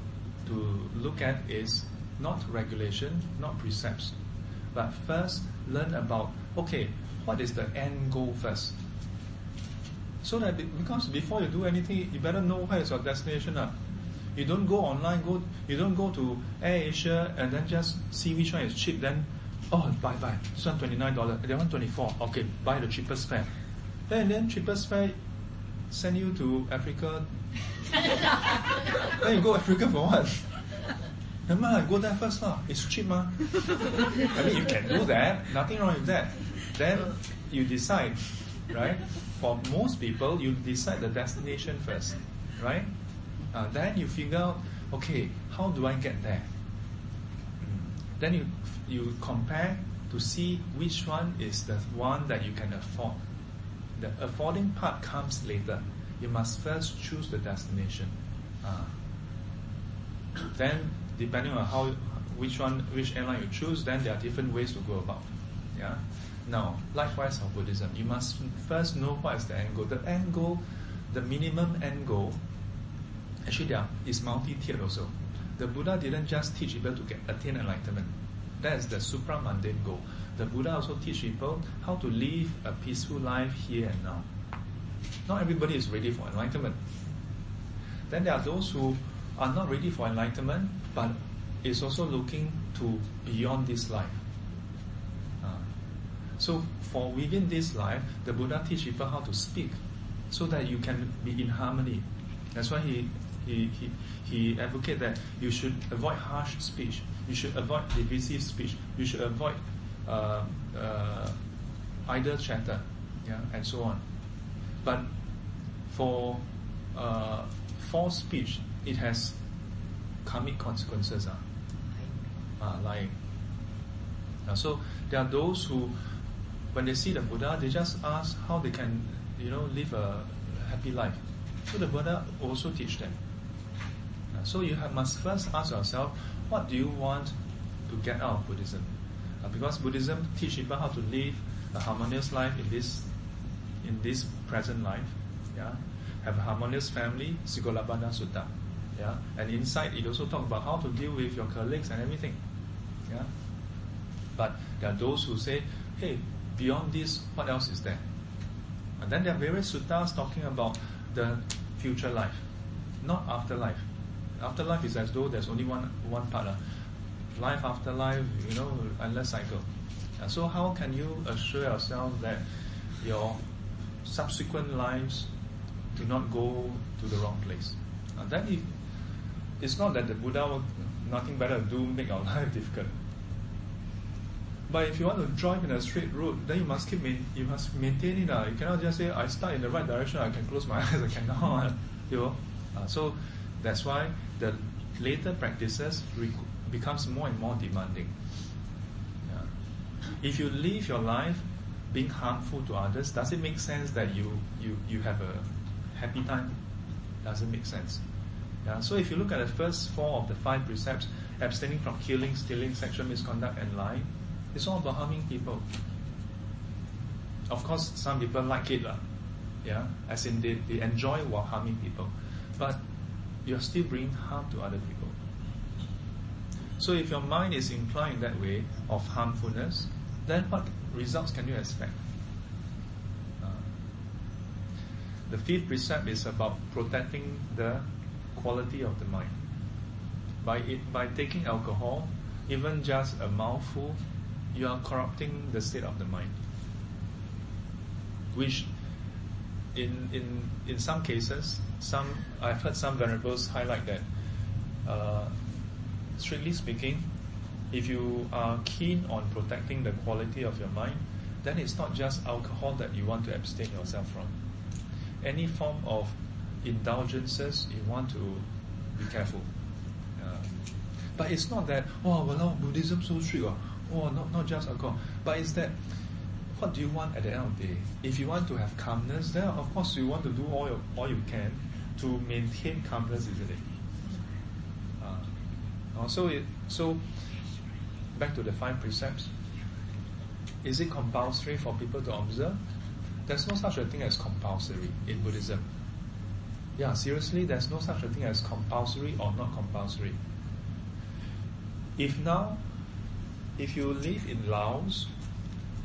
to look at is not regulation, not precepts, but first learn about okay, what is the end goal first. So that be- because before you do anything, you better know where is your destination. Uh. You don't go online, go you don't go to Air Asia and then just see which one is cheap, then oh buy buy. This one twenty nine dollar, that one twenty four. Okay, buy the cheapest fare. Then then cheapest fare send you to Africa. then you go Africa for what? Never mind, go there first lah. It's cheap ma. I mean you can do that, nothing wrong with that. Then you decide, right? For most people, you decide the destination first, right? Uh, then you figure out, okay, how do I get there? Mm. Then you you compare to see which one is the one that you can afford. The affording part comes later. You must first choose the destination. Uh, then, depending on how which one which airline you choose, then there are different ways to go about. Yeah. Now, likewise for Buddhism, you must first know what is the end goal. The end goal, the minimum end goal, actually there is multi-tiered also. The Buddha didn't just teach people to get attain enlightenment. That is the supramundane goal. The Buddha also teach people how to live a peaceful life here and now. Not everybody is ready for enlightenment. Then there are those who are not ready for enlightenment, but is also looking to beyond this life. Uh, so for within this life, the Buddha teach people how to speak, so that you can be in harmony. That's why he he he, he advocate that you should avoid harsh speech. You should avoid divisive speech. You should avoid uh, uh, idle chatter, yeah, and so on. But for uh, false speech, it has karmic consequences. Uh, uh, lying. Uh, so there are those who, when they see the Buddha, they just ask how they can, you know, live a happy life. So the Buddha also teach them. Uh, so you have, must first ask yourself, what do you want to get out of Buddhism? Uh, because Buddhism teach people how to live a harmonious life in this, in this present life. Yeah, have a harmonious family, Sigalovada Sutta. Yeah, and inside it also talks about how to deal with your colleagues and everything. Yeah, but there are those who say, hey, beyond this, what else is there? And then there are various suttas talking about the future life, not afterlife. Afterlife is as though there's only one one part. Uh, life after life, you know, endless cycle. Uh, so how can you assure yourself that your subsequent lives do not go to the wrong place? Uh, then it, it's not that the Buddha will nothing better to do make our life difficult. But if you want to drive in a straight road, then you must keep main, you must maintain it. Uh. You cannot just say I start in the right direction, I can close my eyes, I cannot. You know? Uh, so that's why the later practices rec- becomes more and more demanding. Yeah. If you live your life being harmful to others, does it make sense that you, you, you have a happy time? Doesn't make sense. Yeah, so if you look at the first four of the five precepts, abstaining from killing, stealing, sexual misconduct, and lying, it's all about harming people. Of course, some people like it, lah. yeah, as in they, they enjoy while harming people, but you're still bringing harm to other people. So if your mind is inclined that way of harmfulness, then what results can you expect? Uh, the fifth precept is about protecting the quality of the mind. By it, by taking alcohol, even just a mouthful, you are corrupting the state of the mind. Which, in in in some cases, some I've heard some venerables highlight that. Uh, strictly speaking, if you are keen on protecting the quality of your mind, then it's not just alcohol that you want to abstain yourself from. Any form of indulgences, you want to be careful. Uh, but it's not that, oh, well, Buddhism so strict, oh, oh, not, not just alcohol. But it's that, what do you want at the end of the day? If you want to have calmness, then of course you want to do all, your, all you can to maintain it? Uh, uh, so it so back to the five precepts. Is it compulsory for people to observe? There's no such a thing as compulsory in Buddhism. Yeah, seriously, there's no such a thing as compulsory or not compulsory. If now, if you live in Laos,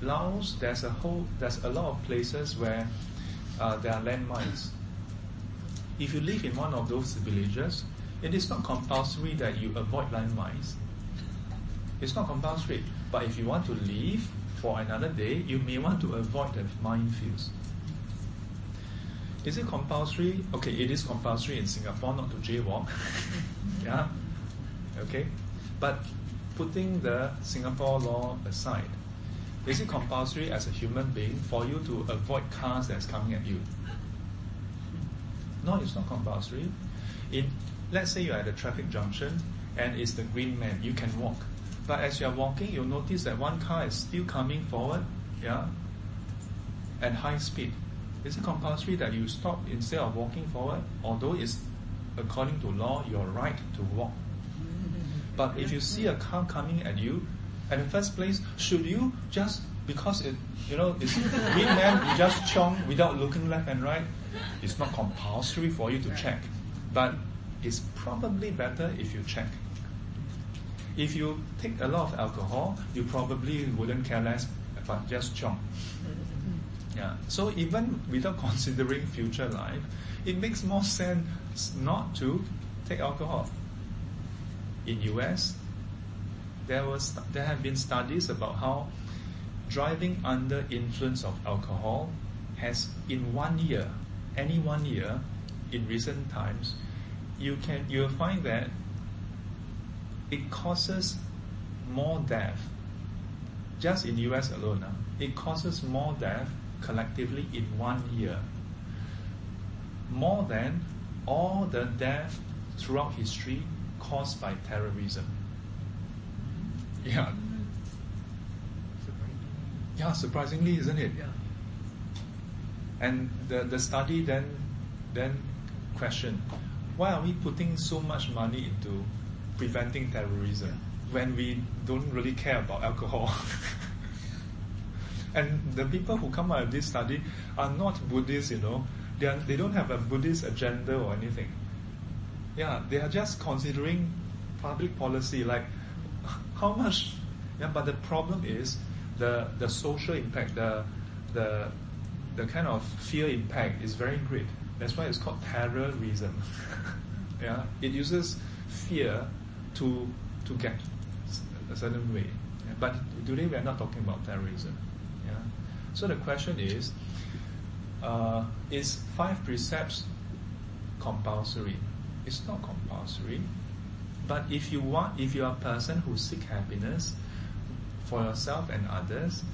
Laos, there's a whole, there's a lot of places where uh, there are landmines. If you live in one of those villages, it is not compulsory that you avoid landmines. It's not compulsory. But if you want to leave for another day, you may want to avoid the minefields. Is it compulsory? Okay, it is compulsory in Singapore not to jaywalk. yeah. Okay. But putting the Singapore law aside, is it compulsory as a human being for you to avoid cars that's coming at you? No, it's not compulsory. In let's say you're at a traffic junction and it's the green man, you can walk. But as you're walking, you'll notice that one car is still coming forward, yeah, at high speed. Is it compulsory that you stop instead of walking forward? Although it's according to law your right to walk. But if you see a car coming at you, at the first place, should you just because it you know it's green man you just chong without looking left and right? It's not compulsory for you to check. But it's probably better if you check. If you take a lot of alcohol, you probably wouldn't care less, but just chong. Mm-hmm. Yeah. So even without considering future life, it makes more sense not to take alcohol. In US, there was there have been studies about how driving under influence of alcohol has in one year, any one year, in recent times, you can you'll find that it causes more death. Just in US alone, uh, it causes more death collectively in one year. More than all the death throughout history caused by terrorism. Yeah. Yeah, surprisingly, isn't it? Yeah. And the, the study then then questioned why are we putting so much money into preventing terrorism when we don't really care about alcohol? and the people who come out of this study are not Buddhists, you know. They, are, they don't have a Buddhist agenda or anything. Yeah, they are just considering public policy like how much. Yeah, but the problem is the the social impact, the the the kind of fear impact is very great. That's why it's called terrorism. yeah, it uses fear to to get a certain way. Yeah? But today we are not talking about terrorism. Yeah. So the question is, uh, is five precepts compulsory? It's not compulsory. But if you want, if you are a person who seek happiness for yourself and others,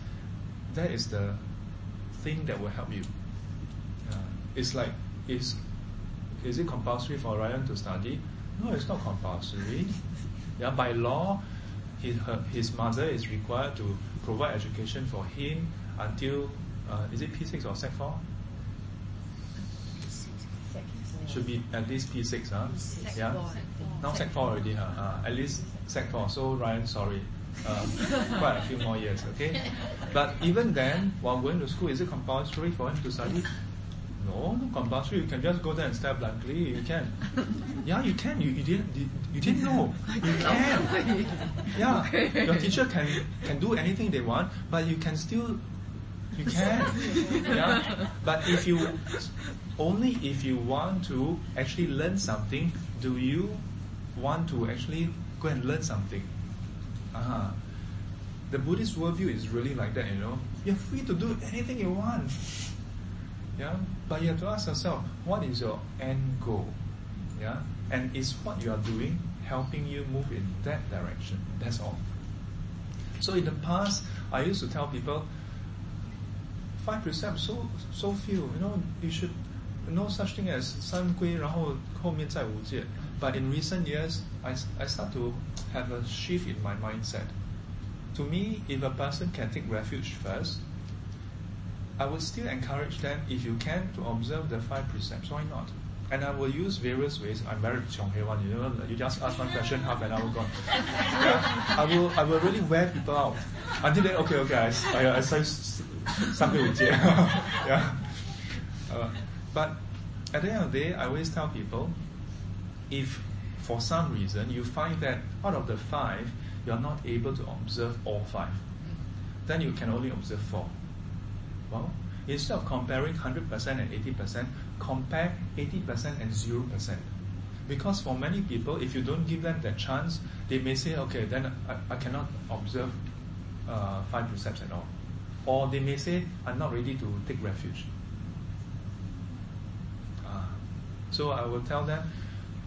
that is the thing that will help you. Uh, it's like, is is it compulsory for Ryan to study? No, it's not compulsory. Yeah, by law, his, her, his mother is required to provide education for him until uh, is it P6 or Sec 4? Should be at least P6, huh? yeah. Now Sec 4 already, huh? Uh, at least Sec 4. So Ryan, sorry. Uh, quite a few more years, okay? But even then, while going to school, is it compulsory for him to study? No, not compulsory. You can just go there and stare blankly. You can. Yeah, you can. You, you didn't you, you didn't know. You can. Yeah, your teacher can can do anything they want, but you can still you can. Yeah, but if you only if you want to actually learn something, do you want to actually go and learn something? Uh-huh. The Buddhist worldview is really like that, you know. You're free to do anything you want. Yeah? But you have to ask yourself, what is your end goal? Yeah? And is what you are doing helping you move in that direction? That's all. So in the past, I used to tell people, five precepts so so few, you know, you should no such thing as 三归，然后后面再五戒. but in recent years, I, I start to have a shift in my mindset. To me, if a person can take refuge first, I would still encourage them, if you can, to observe the five precepts. Why not? And I will use various ways. I'm very Chong Hei one. You know, you just ask one question, half an hour gone. Yeah? I will, I will really wear people out until then. Okay, okay, I, I, I say something with yeah. Uh, but at the end of the day, I always tell people if for some reason you find that out of the five, you're not able to observe all five, then you can only observe four. Well, instead of comparing 100% and 80%, compare 80% and 0%. Because for many people, if you don't give them that chance, they may say, okay, then I, I cannot observe uh, five precepts at all. Or they may say, I'm not ready to take refuge. Ah. so I will tell them,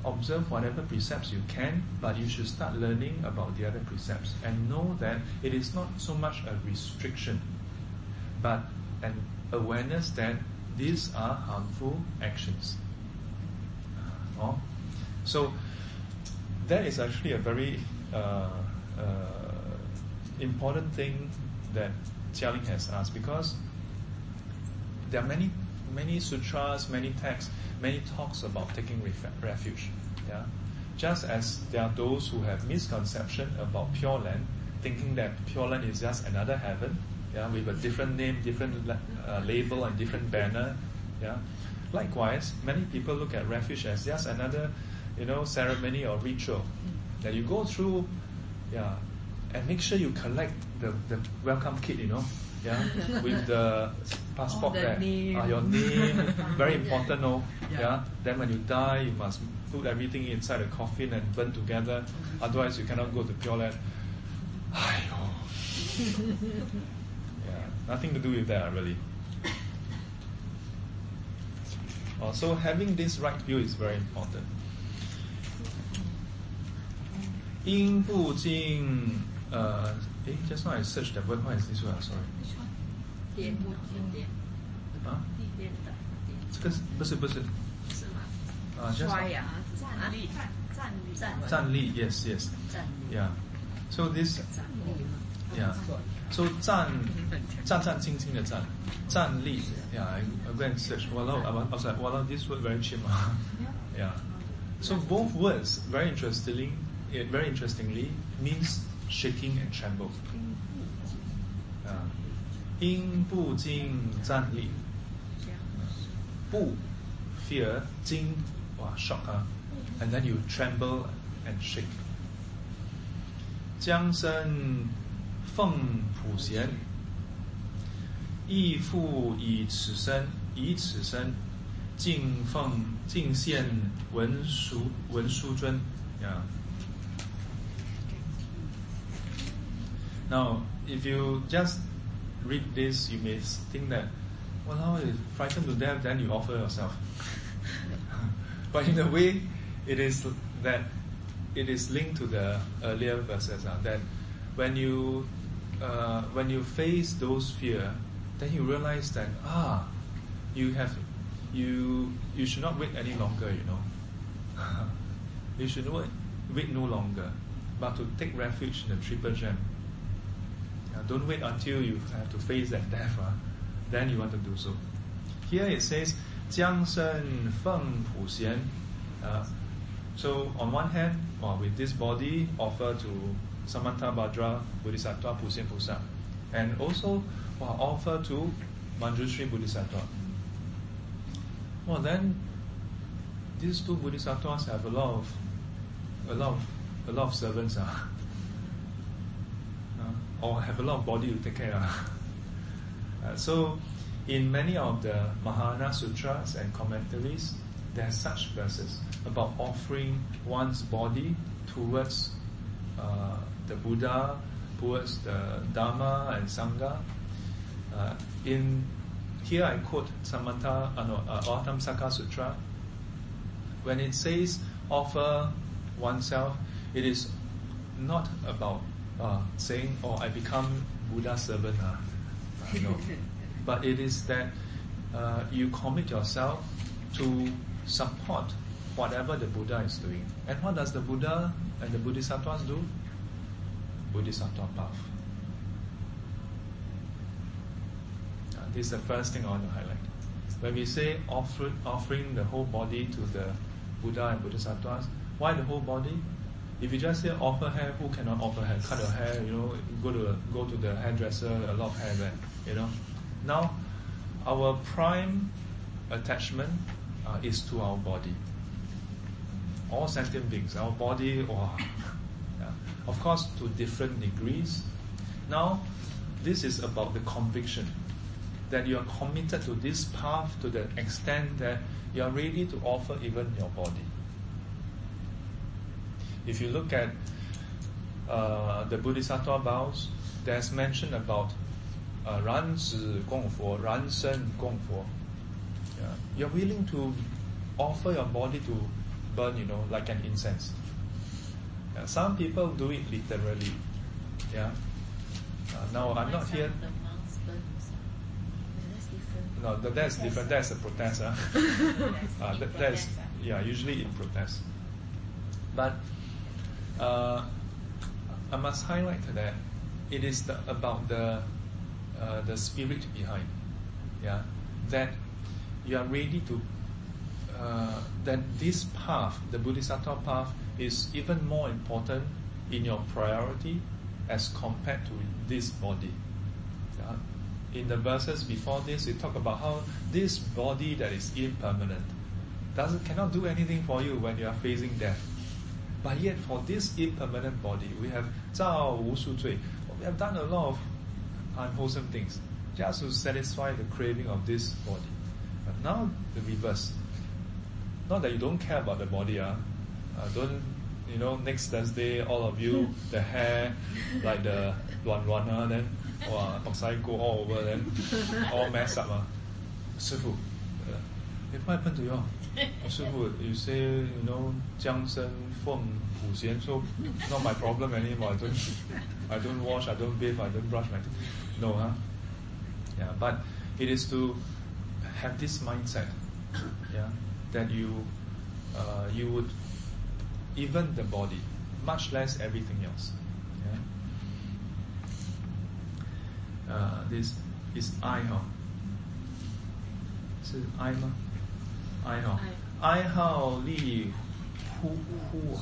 observe whatever precepts you can, but you should start learning about the other precepts and know that it is not so much a restriction, but an awareness that these are harmful actions. Oh. So that is actually a very uh, uh, important thing that Jialing has asked because there are many many sutras, many texts, many talks about taking ref- refuge. Yeah? Just as there are those who have misconception about Pure Land, thinking that Pure Land is just another heaven, yeah, with a different name, different uh, label, and different banner. Yeah. Likewise, many people look at refuge as just another, you know, ceremony or ritual that you go through. Yeah, and make sure you collect the, the welcome kit. You know, yeah, with the passport the there, name. Ah, your name, very important. No, Yeah. yeah. Then when you die, you must put everything inside a coffin and burn together. Otherwise, you cannot go to Pure Land. Aiyo. Yeah, nothing to do with that really. Uh, so having this right view is very important. 因不尽呃， 诶，just now I searched the word. What is this word? Sorry. 颠不颠啊，颠的颠这个是不是不是是吗？啊，just 摔呀、站立站立站站立，yes yes 站立 yeah. So this 站立 yeah. So 站战战兢兢的站，站立，yeah. I, I go and search. Walao, I was I was like, walao, this word very cheap. ah. yeah. So both words, very interestingly, eh, very interestingly, means shaking and tremble. Uh, 因不惊站立，不 fear 惊 wow shock ah, and then you tremble and shake. 江身奉普贤，义父以此身，以此身敬奉敬献文殊文殊尊，yeah. Now, if you just read this, you may think that, well, how is frightened to death, then you offer yourself. but in a way, it is that it is linked to the earlier verses uh, that when you uh, when you face those fear, then you realize that ah, you have you you should not wait any longer. You know, you should wait, wait no longer, but to take refuge in the triple gem Yeah, don't wait until you have to face that death. Uh, then you want to do so. Here it says, 江身奉普贤. Uh, so on one hand, well, with this body, offer to Samantha Bhadra Bodhisattva Pusien Pusa. And also well, offer to Manjushri Bodhisattva. Well then these two Bodhisattvas have a lot of a lot of a lot of servants uh, uh, or have a lot of body to take care of. Uh, so in many of the Mahayana sutras and commentaries, there are such verses about offering one's body towards uh, the Buddha, towards the Dharma and Sangha. Uh, in here I quote Samantha, uh, no, uh, Sutra. When it says offer oneself, it is not about uh, saying, "Oh, I become Buddha servant." Uh, uh, no, but it is that uh, you commit yourself to support whatever the Buddha is doing. And what does the Buddha and the Bodhisattvas do? Bodhisattva path. Uh, this is the first thing I want to highlight. when we say offer, offering the whole body to the Buddha and Bodhisattvas, why the whole body? If you just say offer hair, who cannot offer hair? Cut your hair, you know, go to go to the hairdresser, a lot of hair there, you know. Now, our prime attachment uh, is to our body. All sentient beings, our body, wow. Yeah. Of course, to different degrees. Now, this is about the conviction that you are committed to this path to the extent that you are ready to offer even your body. If you look at uh, the Bodhisattva vows, there's mention about uh, fu," "ran sen Gongfo. fu." You're willing to offer your body to burn, you know, like an incense. Yeah. Some people do it literally. Yeah. Uh, no, I'm not here. No, that, that's different. That's a protest. Huh? uh, that, that's yeah, usually in protest. But uh, I must highlight that it is the, about the uh, the spirit behind. Yeah, that you are ready to. Uh, that this path, the Bodhisattva path, is even more important in your priority as compared to this body. Yeah? In the verses before this, we talk about how this body that is impermanent doesn't cannot do anything for you when you are facing death. But yet, for this impermanent body, we have zao. We have done a lot of unwholesome things just to satisfy the craving of this body. But now, the reverse. Not that you don't care about the body, ah, uh don't, you know, next Thursday, all of you, the hair, like the luan luan, uh, then, wow, go all over, then, all messed up. Ah. Uh. Sifu, uh, what happened to you? Sifu, you say, you know, Jiang from Pu Xian, so not my problem anymore. I don't, I don't wash, I don't bathe, I don't brush my teeth. No, huh? Yeah, but it is to have this mindset, yeah, that you, uh, you would, even the body, much less everything else. Yeah? Uh, this is I, huh? This is I, ma? I, huh? I. 呼呼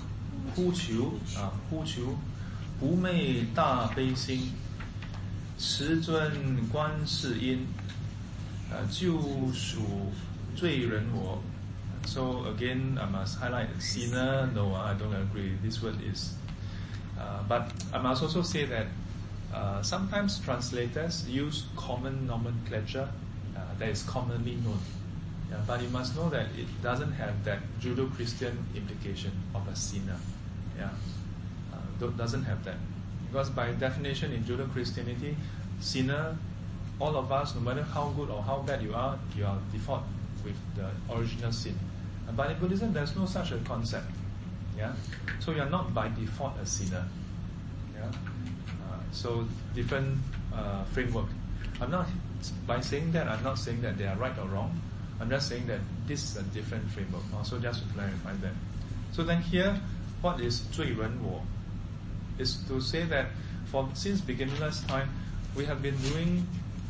呼求啊，呼求不昧大悲心，持尊观世音，呃，救赎罪人我。So again, I must highlight sinner. No, I don't agree. This word is, uh, but I must also say that uh, sometimes translators use common nomenclature uh, that is commonly known. Yeah, but you must know that it doesn't have that Judeo-Christian implication of a sinner. Yeah, uh, doesn't have that because by definition in Judeo-Christianity, sinner, all of us, no matter how good or how bad you are, you are default with the original sin. But in Buddhism, there's no such a concept. Yeah, so you are not by default a sinner. Yeah, uh, so different uh, framework. I'm not by saying that. I'm not saying that they are right or wrong. I'm just saying that this is a different framework. Also, just to clarify that. So then here, what is 罪人我? Is to say that for since beginnerless time, we have been doing,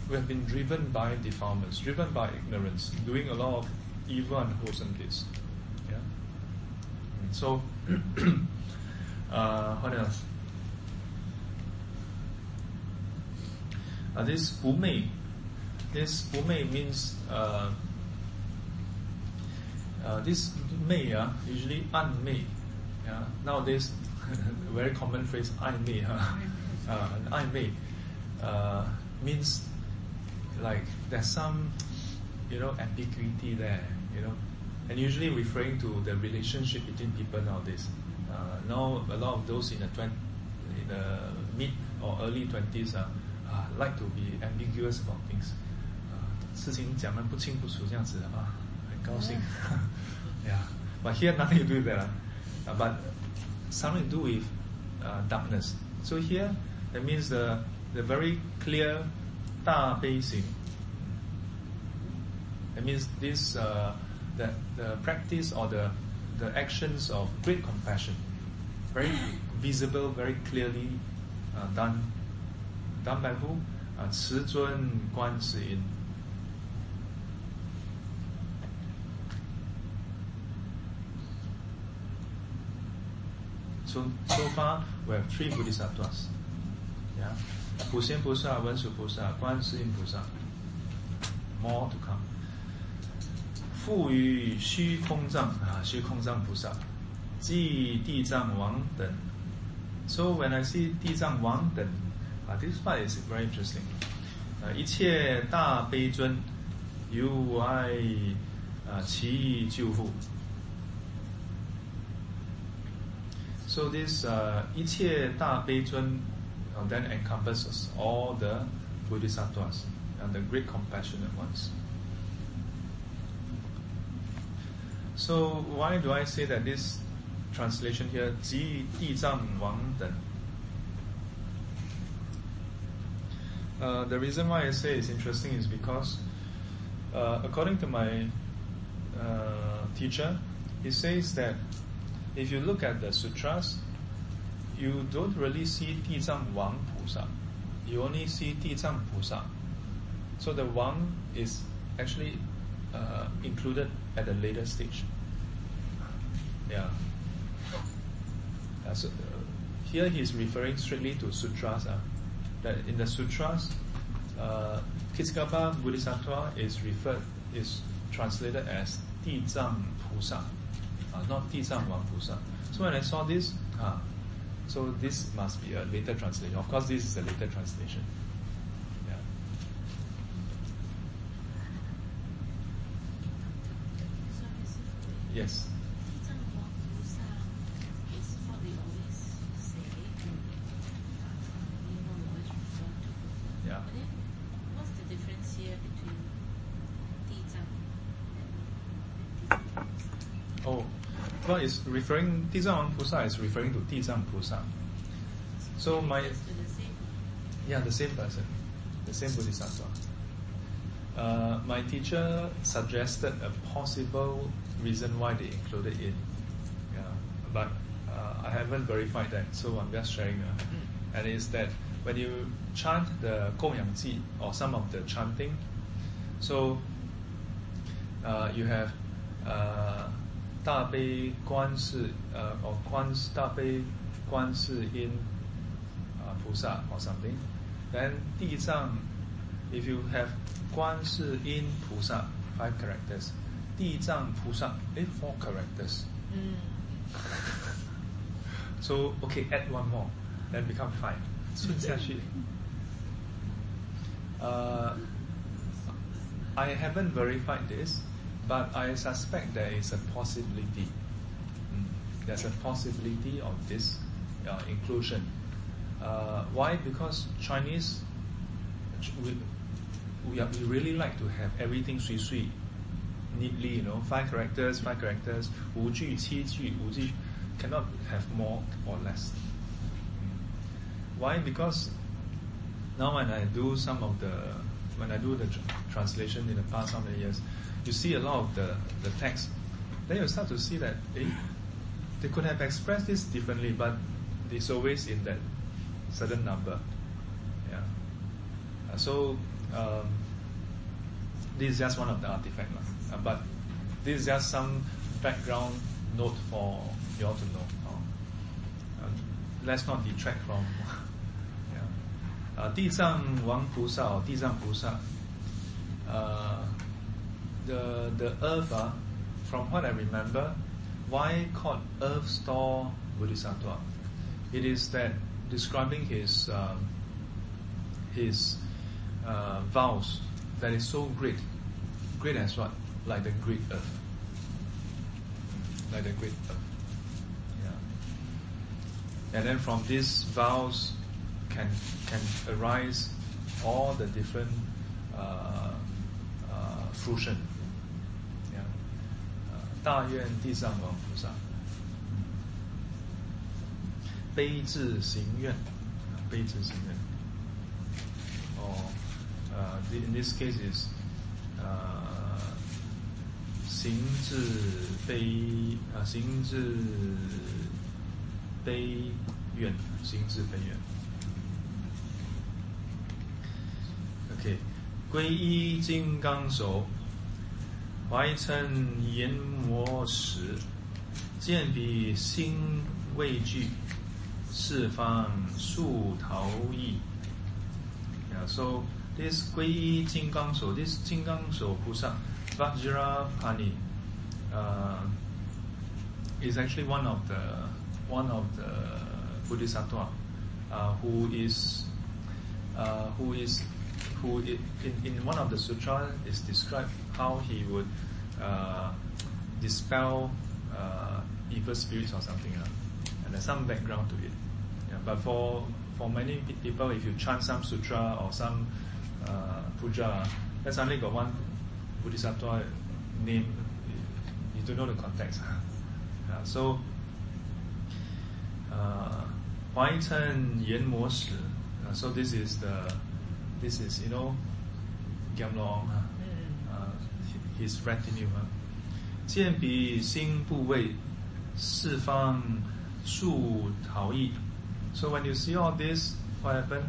we have been driven by defilements, driven by ignorance, doing a lot of evil and wholesome deeds. Yeah. So, uh, what else? Uh, this 不昧 this 不昧 means uh, uh, this 昧 uh, usually 暗昧 yeah? nowadays a very common phrase 暧昧 huh? uh, 暧昧 uh, means like there's some you know ambiguity there you know and usually referring to the relationship between people nowadays uh, now a lot of those in the 20, in the mid or early 20s uh, uh, like to be ambiguous about things 事情讲得不清不楚这样子啊， 很高兴。yeah, but here nothing to do with that. Uh, but something to do with uh, darkness. So here that means the the very clear 大悲心. That means this uh, the the practice or the the actions of great compassion, very visible, very clearly uh, done done by who? Uh, 持尊观世音. So so far we have three bodhisattvas. Yeah, 普贤菩萨、文殊菩萨、观世音菩萨。More to come. 赋予虚空藏啊，虚空藏菩萨，即地藏王等。So when I see 地藏王等，啊，this part is very interesting. 呃，一切大悲尊，如爱啊其救护。So this uh, 一切大悲尊 uh, then encompasses all the bodhisattvas and the great compassionate ones. So why do I say that this translation here, 即地藏王等? Uh, the reason why I say it's interesting is because, uh, according to my uh, teacher, he says that if you look at the sutras, you don't really see Dizang Wang Pusa. You only see Dizang Pusa. So the Wang is actually uh, included at a later stage. Yeah. Uh, so, uh, here he is referring strictly to sutras. Uh, that in the sutras, uh, Ksitigarbha Bodhisattva is referred is translated as Dizang Pusa, uh, not Dizang Wang Pusa. So when I saw this, ah, so this must be a later translation. Of course, this is a later translation. Yeah. Yes. It's referring Dizang Pusa is referring to Dizang Pusa. So my Refers to the same. Yeah, the same person, the same bodhisattva. Uh, my teacher suggested a possible reason why they included it. Yeah, but uh, I haven't verified that, so I'm just sharing. Uh, and it's that when you chant the Gong Yang Ji or some of the chanting, so uh, you have uh, 大悲观世 uh, or 观大悲观世音 uh, 菩萨 or something. Then 地藏, if you have 观世音菩萨 five characters, 地藏菩萨 eh, four characters. So okay, add one more, then become five. 顺下去. Uh, I haven't verified this, but I suspect there is a possibility. Mm, There's a possibility of this uh, inclusion. Uh, why? Because Chinese, ch- we, we, are, we really like to have everything sui sui, neatly, you know, five characters, five characters, 五句,七句,五句, cannot have more or less. Why? Because now when I do some of the when I do the tr- translation in the past how many years, you see a lot of the, the text, then you start to see that eh, they could have expressed this differently, but it's always in that certain number. Yeah. Uh, so um, this is just one of the artifacts, lah. Uh, but this is just some background note for you all to know. Uh, let's not detract from. yeah. Uh, 地藏王菩萨 or 地藏菩萨 uh, the the earth uh, from what I remember why called earth store bodhisattva? It is that describing his um, his uh, vows that is so great great as what? Like the great earth. Like the great earth. Yeah. And then from these vows can can arise all the different uh, uh, fruition. 大愿地藏王菩萨，悲智行愿，悲智行愿。哦，呃 in this case is uh, 行智悲啊，行智悲愿，行智悲愿。OK，皈依金刚手，怀称阎魔石，见彼心畏惧，四方速逃逸。Yeah, so this 皈依金刚手，this 金刚手菩萨 Vajrapani uh, is actually one of the one of the Bodhisattva uh, who is uh, who is who i- in, in one of the sutra is described how he would uh, dispel uh, evil spirits or something uh, and there's some background to it yeah, but for for many pe- people if you chant some sutra or some uh, puja then suddenly got one bodhisattva name you, you don't know the context yeah, so uh, 怀称阎魔使 uh, so this is the this is you know Gamlong uh, uh, hi- his retinue uh. 见彼心部位四方速逃逸 so when you see all this what happened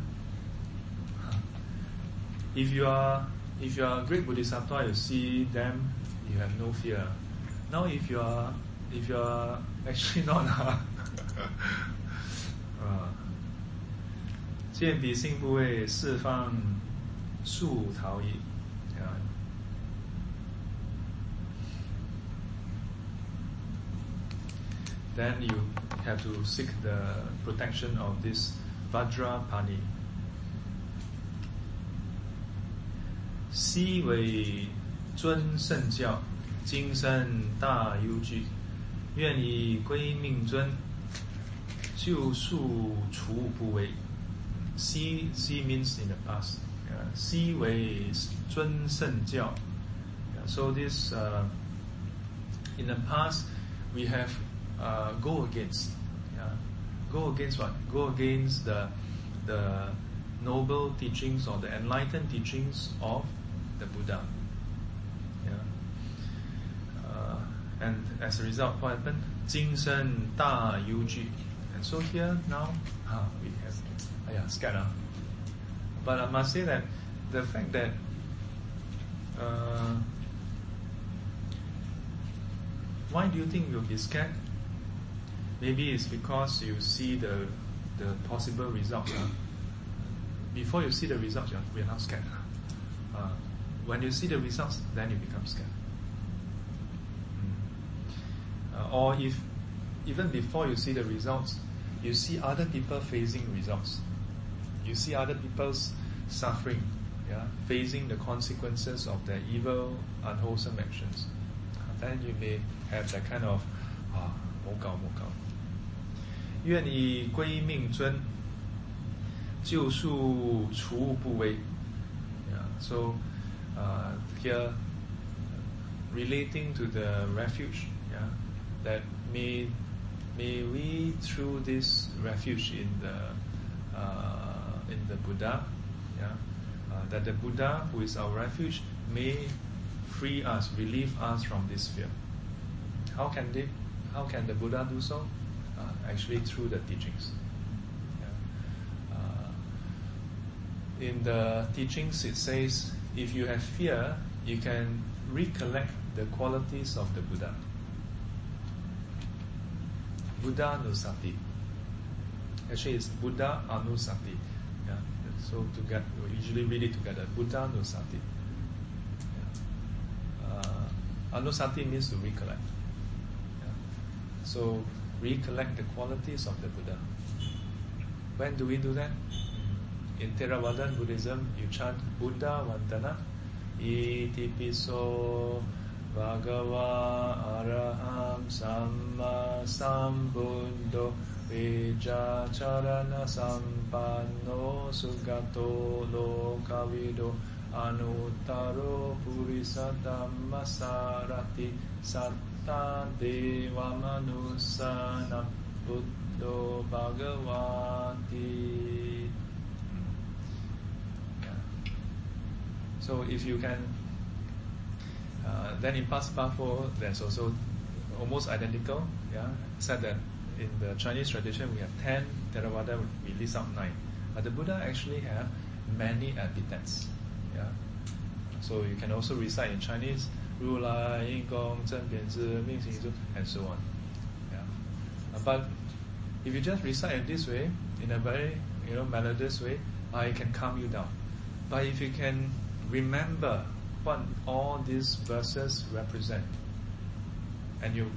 if you are if you are a great bodhisattva you see them you have no fear now if you are if you are actually not uh, 啊， 见彼心不为四方速逃逸。啊 Then you have to seek the protection of this Vajrapani. 昔为尊圣教，今生大忧惧，愿以归命尊，救赎除不为。昔昔 means in the past. Uh, 昔为尊圣教。Yeah, so this uh, in the past we have uh, go against. Yeah, go against what? Go against the the noble teachings or the enlightened teachings of the Buddha. Yeah. Uh, and as a result, what happened? 今生大忧惧. And so here now, ah, we have, ah, yeah, scared. But I must say that the fact that uh, why do you think you'll be scared? Maybe it's because you see the the possible results. ah. Before you see the results, you're, we're not scared. Uh, when you see the results, then you become scared. Mm. Uh, or if even before you see the results, you see other people facing results. You see other people's suffering, yeah, facing the consequences of their evil, unwholesome actions. Then you may have that kind of ah, 冇搞冇搞。愿以归命尊，救赎除不为。Yeah, so uh, here relating to the refuge, yeah, that may may we through this refuge in the uh, in the Buddha, yeah, uh, that the Buddha who is our refuge may free us, relieve us from this fear. How can they? How can the Buddha do so? Uh, actually, through the teachings. Yeah. Uh, in the teachings, it says if you have fear, you can recollect the qualities of the Buddha. Buddha Nusati. Actually, it's Buddha Anusati. So to get, we usually read it together. Buddha Nusati. Yeah. Uh, Anusati means to recollect. Yeah. So recollect the qualities of the Buddha. When do we do that? In Theravada Buddhism, you chant Buddha Vandana, Itipi so Bhagava Araham Samma Sambuddho Vija Charana Sugato Lokavido Anuttaro Purisa Satta Deva Buddho Bhagavati. So if you can, uh, then in Pasipafo, there's also almost identical. Yeah, said that in the Chinese tradition we have ten Theravada would be up nine. But the Buddha actually have many epithets. Yeah? So you can also recite in Chinese, Ru Lai, Ying Gong, Zhen Bian Zi, Ming Xing and so on. Yeah? Uh, but if you just recite in this way, in a very you know melodious way, uh, it can calm you down. But if you can remember what all these verses represent, and you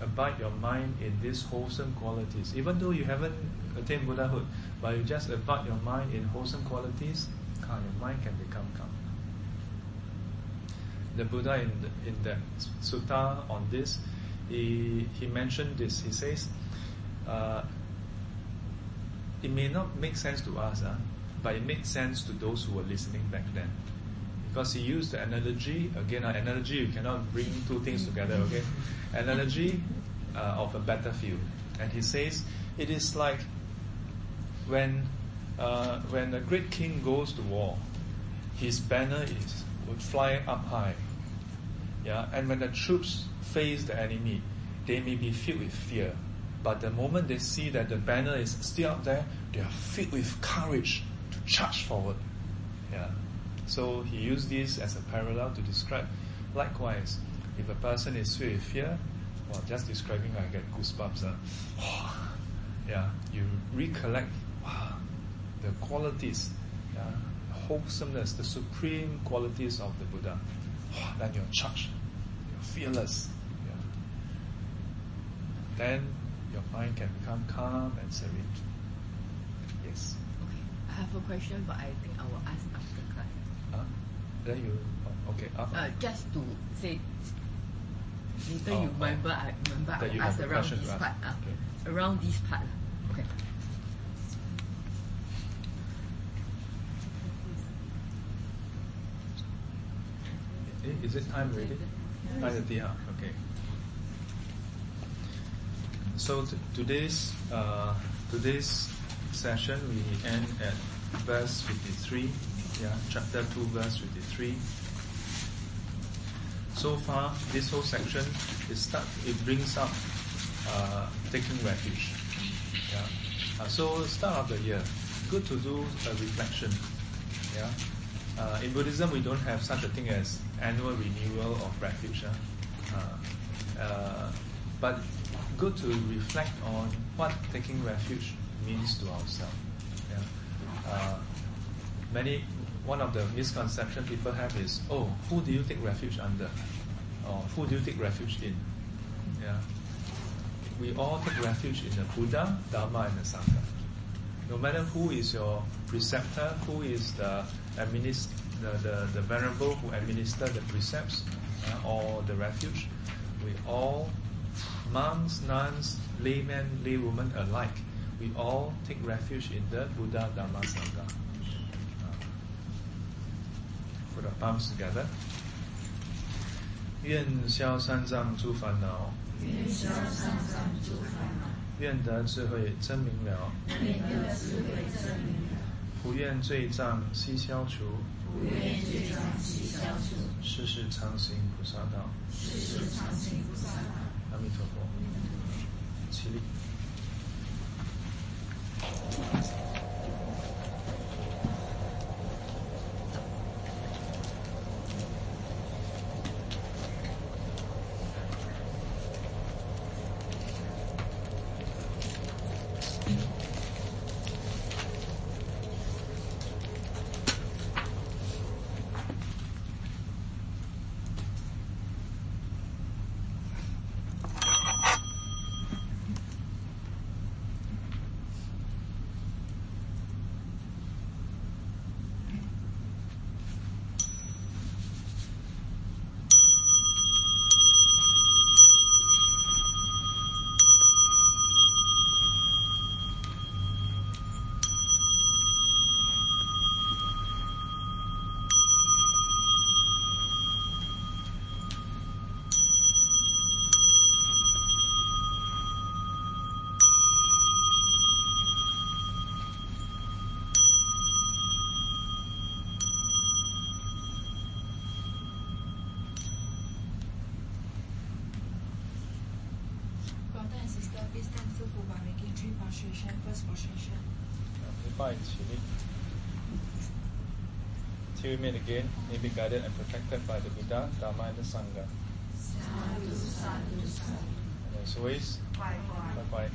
abide your mind in these wholesome qualities, even though you haven't attained Buddhahood, but you just abide your mind in wholesome qualities, ah, your mind can become calm. The Buddha in the, in sutta on this, he, he mentioned this. He says, uh, it may not make sense to us, uh, but it made sense to those who were listening back then. Because he used the analogy, again, an analogy, you cannot bring two things together, okay? Analogy uh, of a battlefield. And he says, it is like when, uh, when a great king goes to war, his banner is would fly up high. Yeah, and when the troops face the enemy, they may be filled with fear. But the moment they see that the banner is still up there, they are filled with courage to charge forward. Yeah. So he used this as a parallel to describe. Likewise, if a person is filled with fear, well, just describing, I get goosebumps. Uh, yeah, you recollect the qualities, yeah, wholesomeness, the supreme qualities of the Buddha. Wow, then you're charged, you're fearless. Yeah. Then your mind can become calm and serene. Yes. Okay. I have a question, but I think I will ask after class. Huh? Then you, oh, okay, after. Uh, just to say, later Oh, you oh. remember, I remember I will ask around this part. Uh, Okay. Around this part. uh. Okay. Eh, Is it time thirty, huh? Okay. So t- today's uh, today's session we end at verse fifty three. Yeah, chapter two, verse fifty three. So far, this whole section it start it brings up uh, taking refuge. Yeah. Uh, so start of the year, good to do a reflection. Yeah. Uh, in Buddhism, we don't have such a thing as annual renewal of refuge. Uh, uh, but good to reflect on what taking refuge means to ourselves. Yeah. Uh, many one of the misconceptions people have is, oh, who do you take refuge under, or who do you take refuge in? Yeah. We all take refuge in the Buddha, Dharma, and the Sangha no matter who is your preceptor, who is the administ- the, the, the venerable who administer the precepts uh, or the refuge, we all, monks, nuns, laymen, laywomen alike, we all take refuge in the Buddha, Dharma, Sangha. Uh, put our palms together. 愿消三障诸烦恼，愿得智慧真明了， 不愿罪障悉消除，不愿罪障悉消除，世世常行菩萨道，世世常行菩萨道。阿弥陀佛，起立。human again may be guided and protected by the Buddha, Dharma, and the Sangha. And as always, bye bye.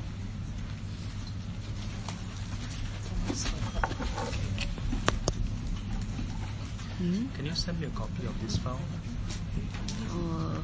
Hmm? Can you send me a copy of this file? Uh,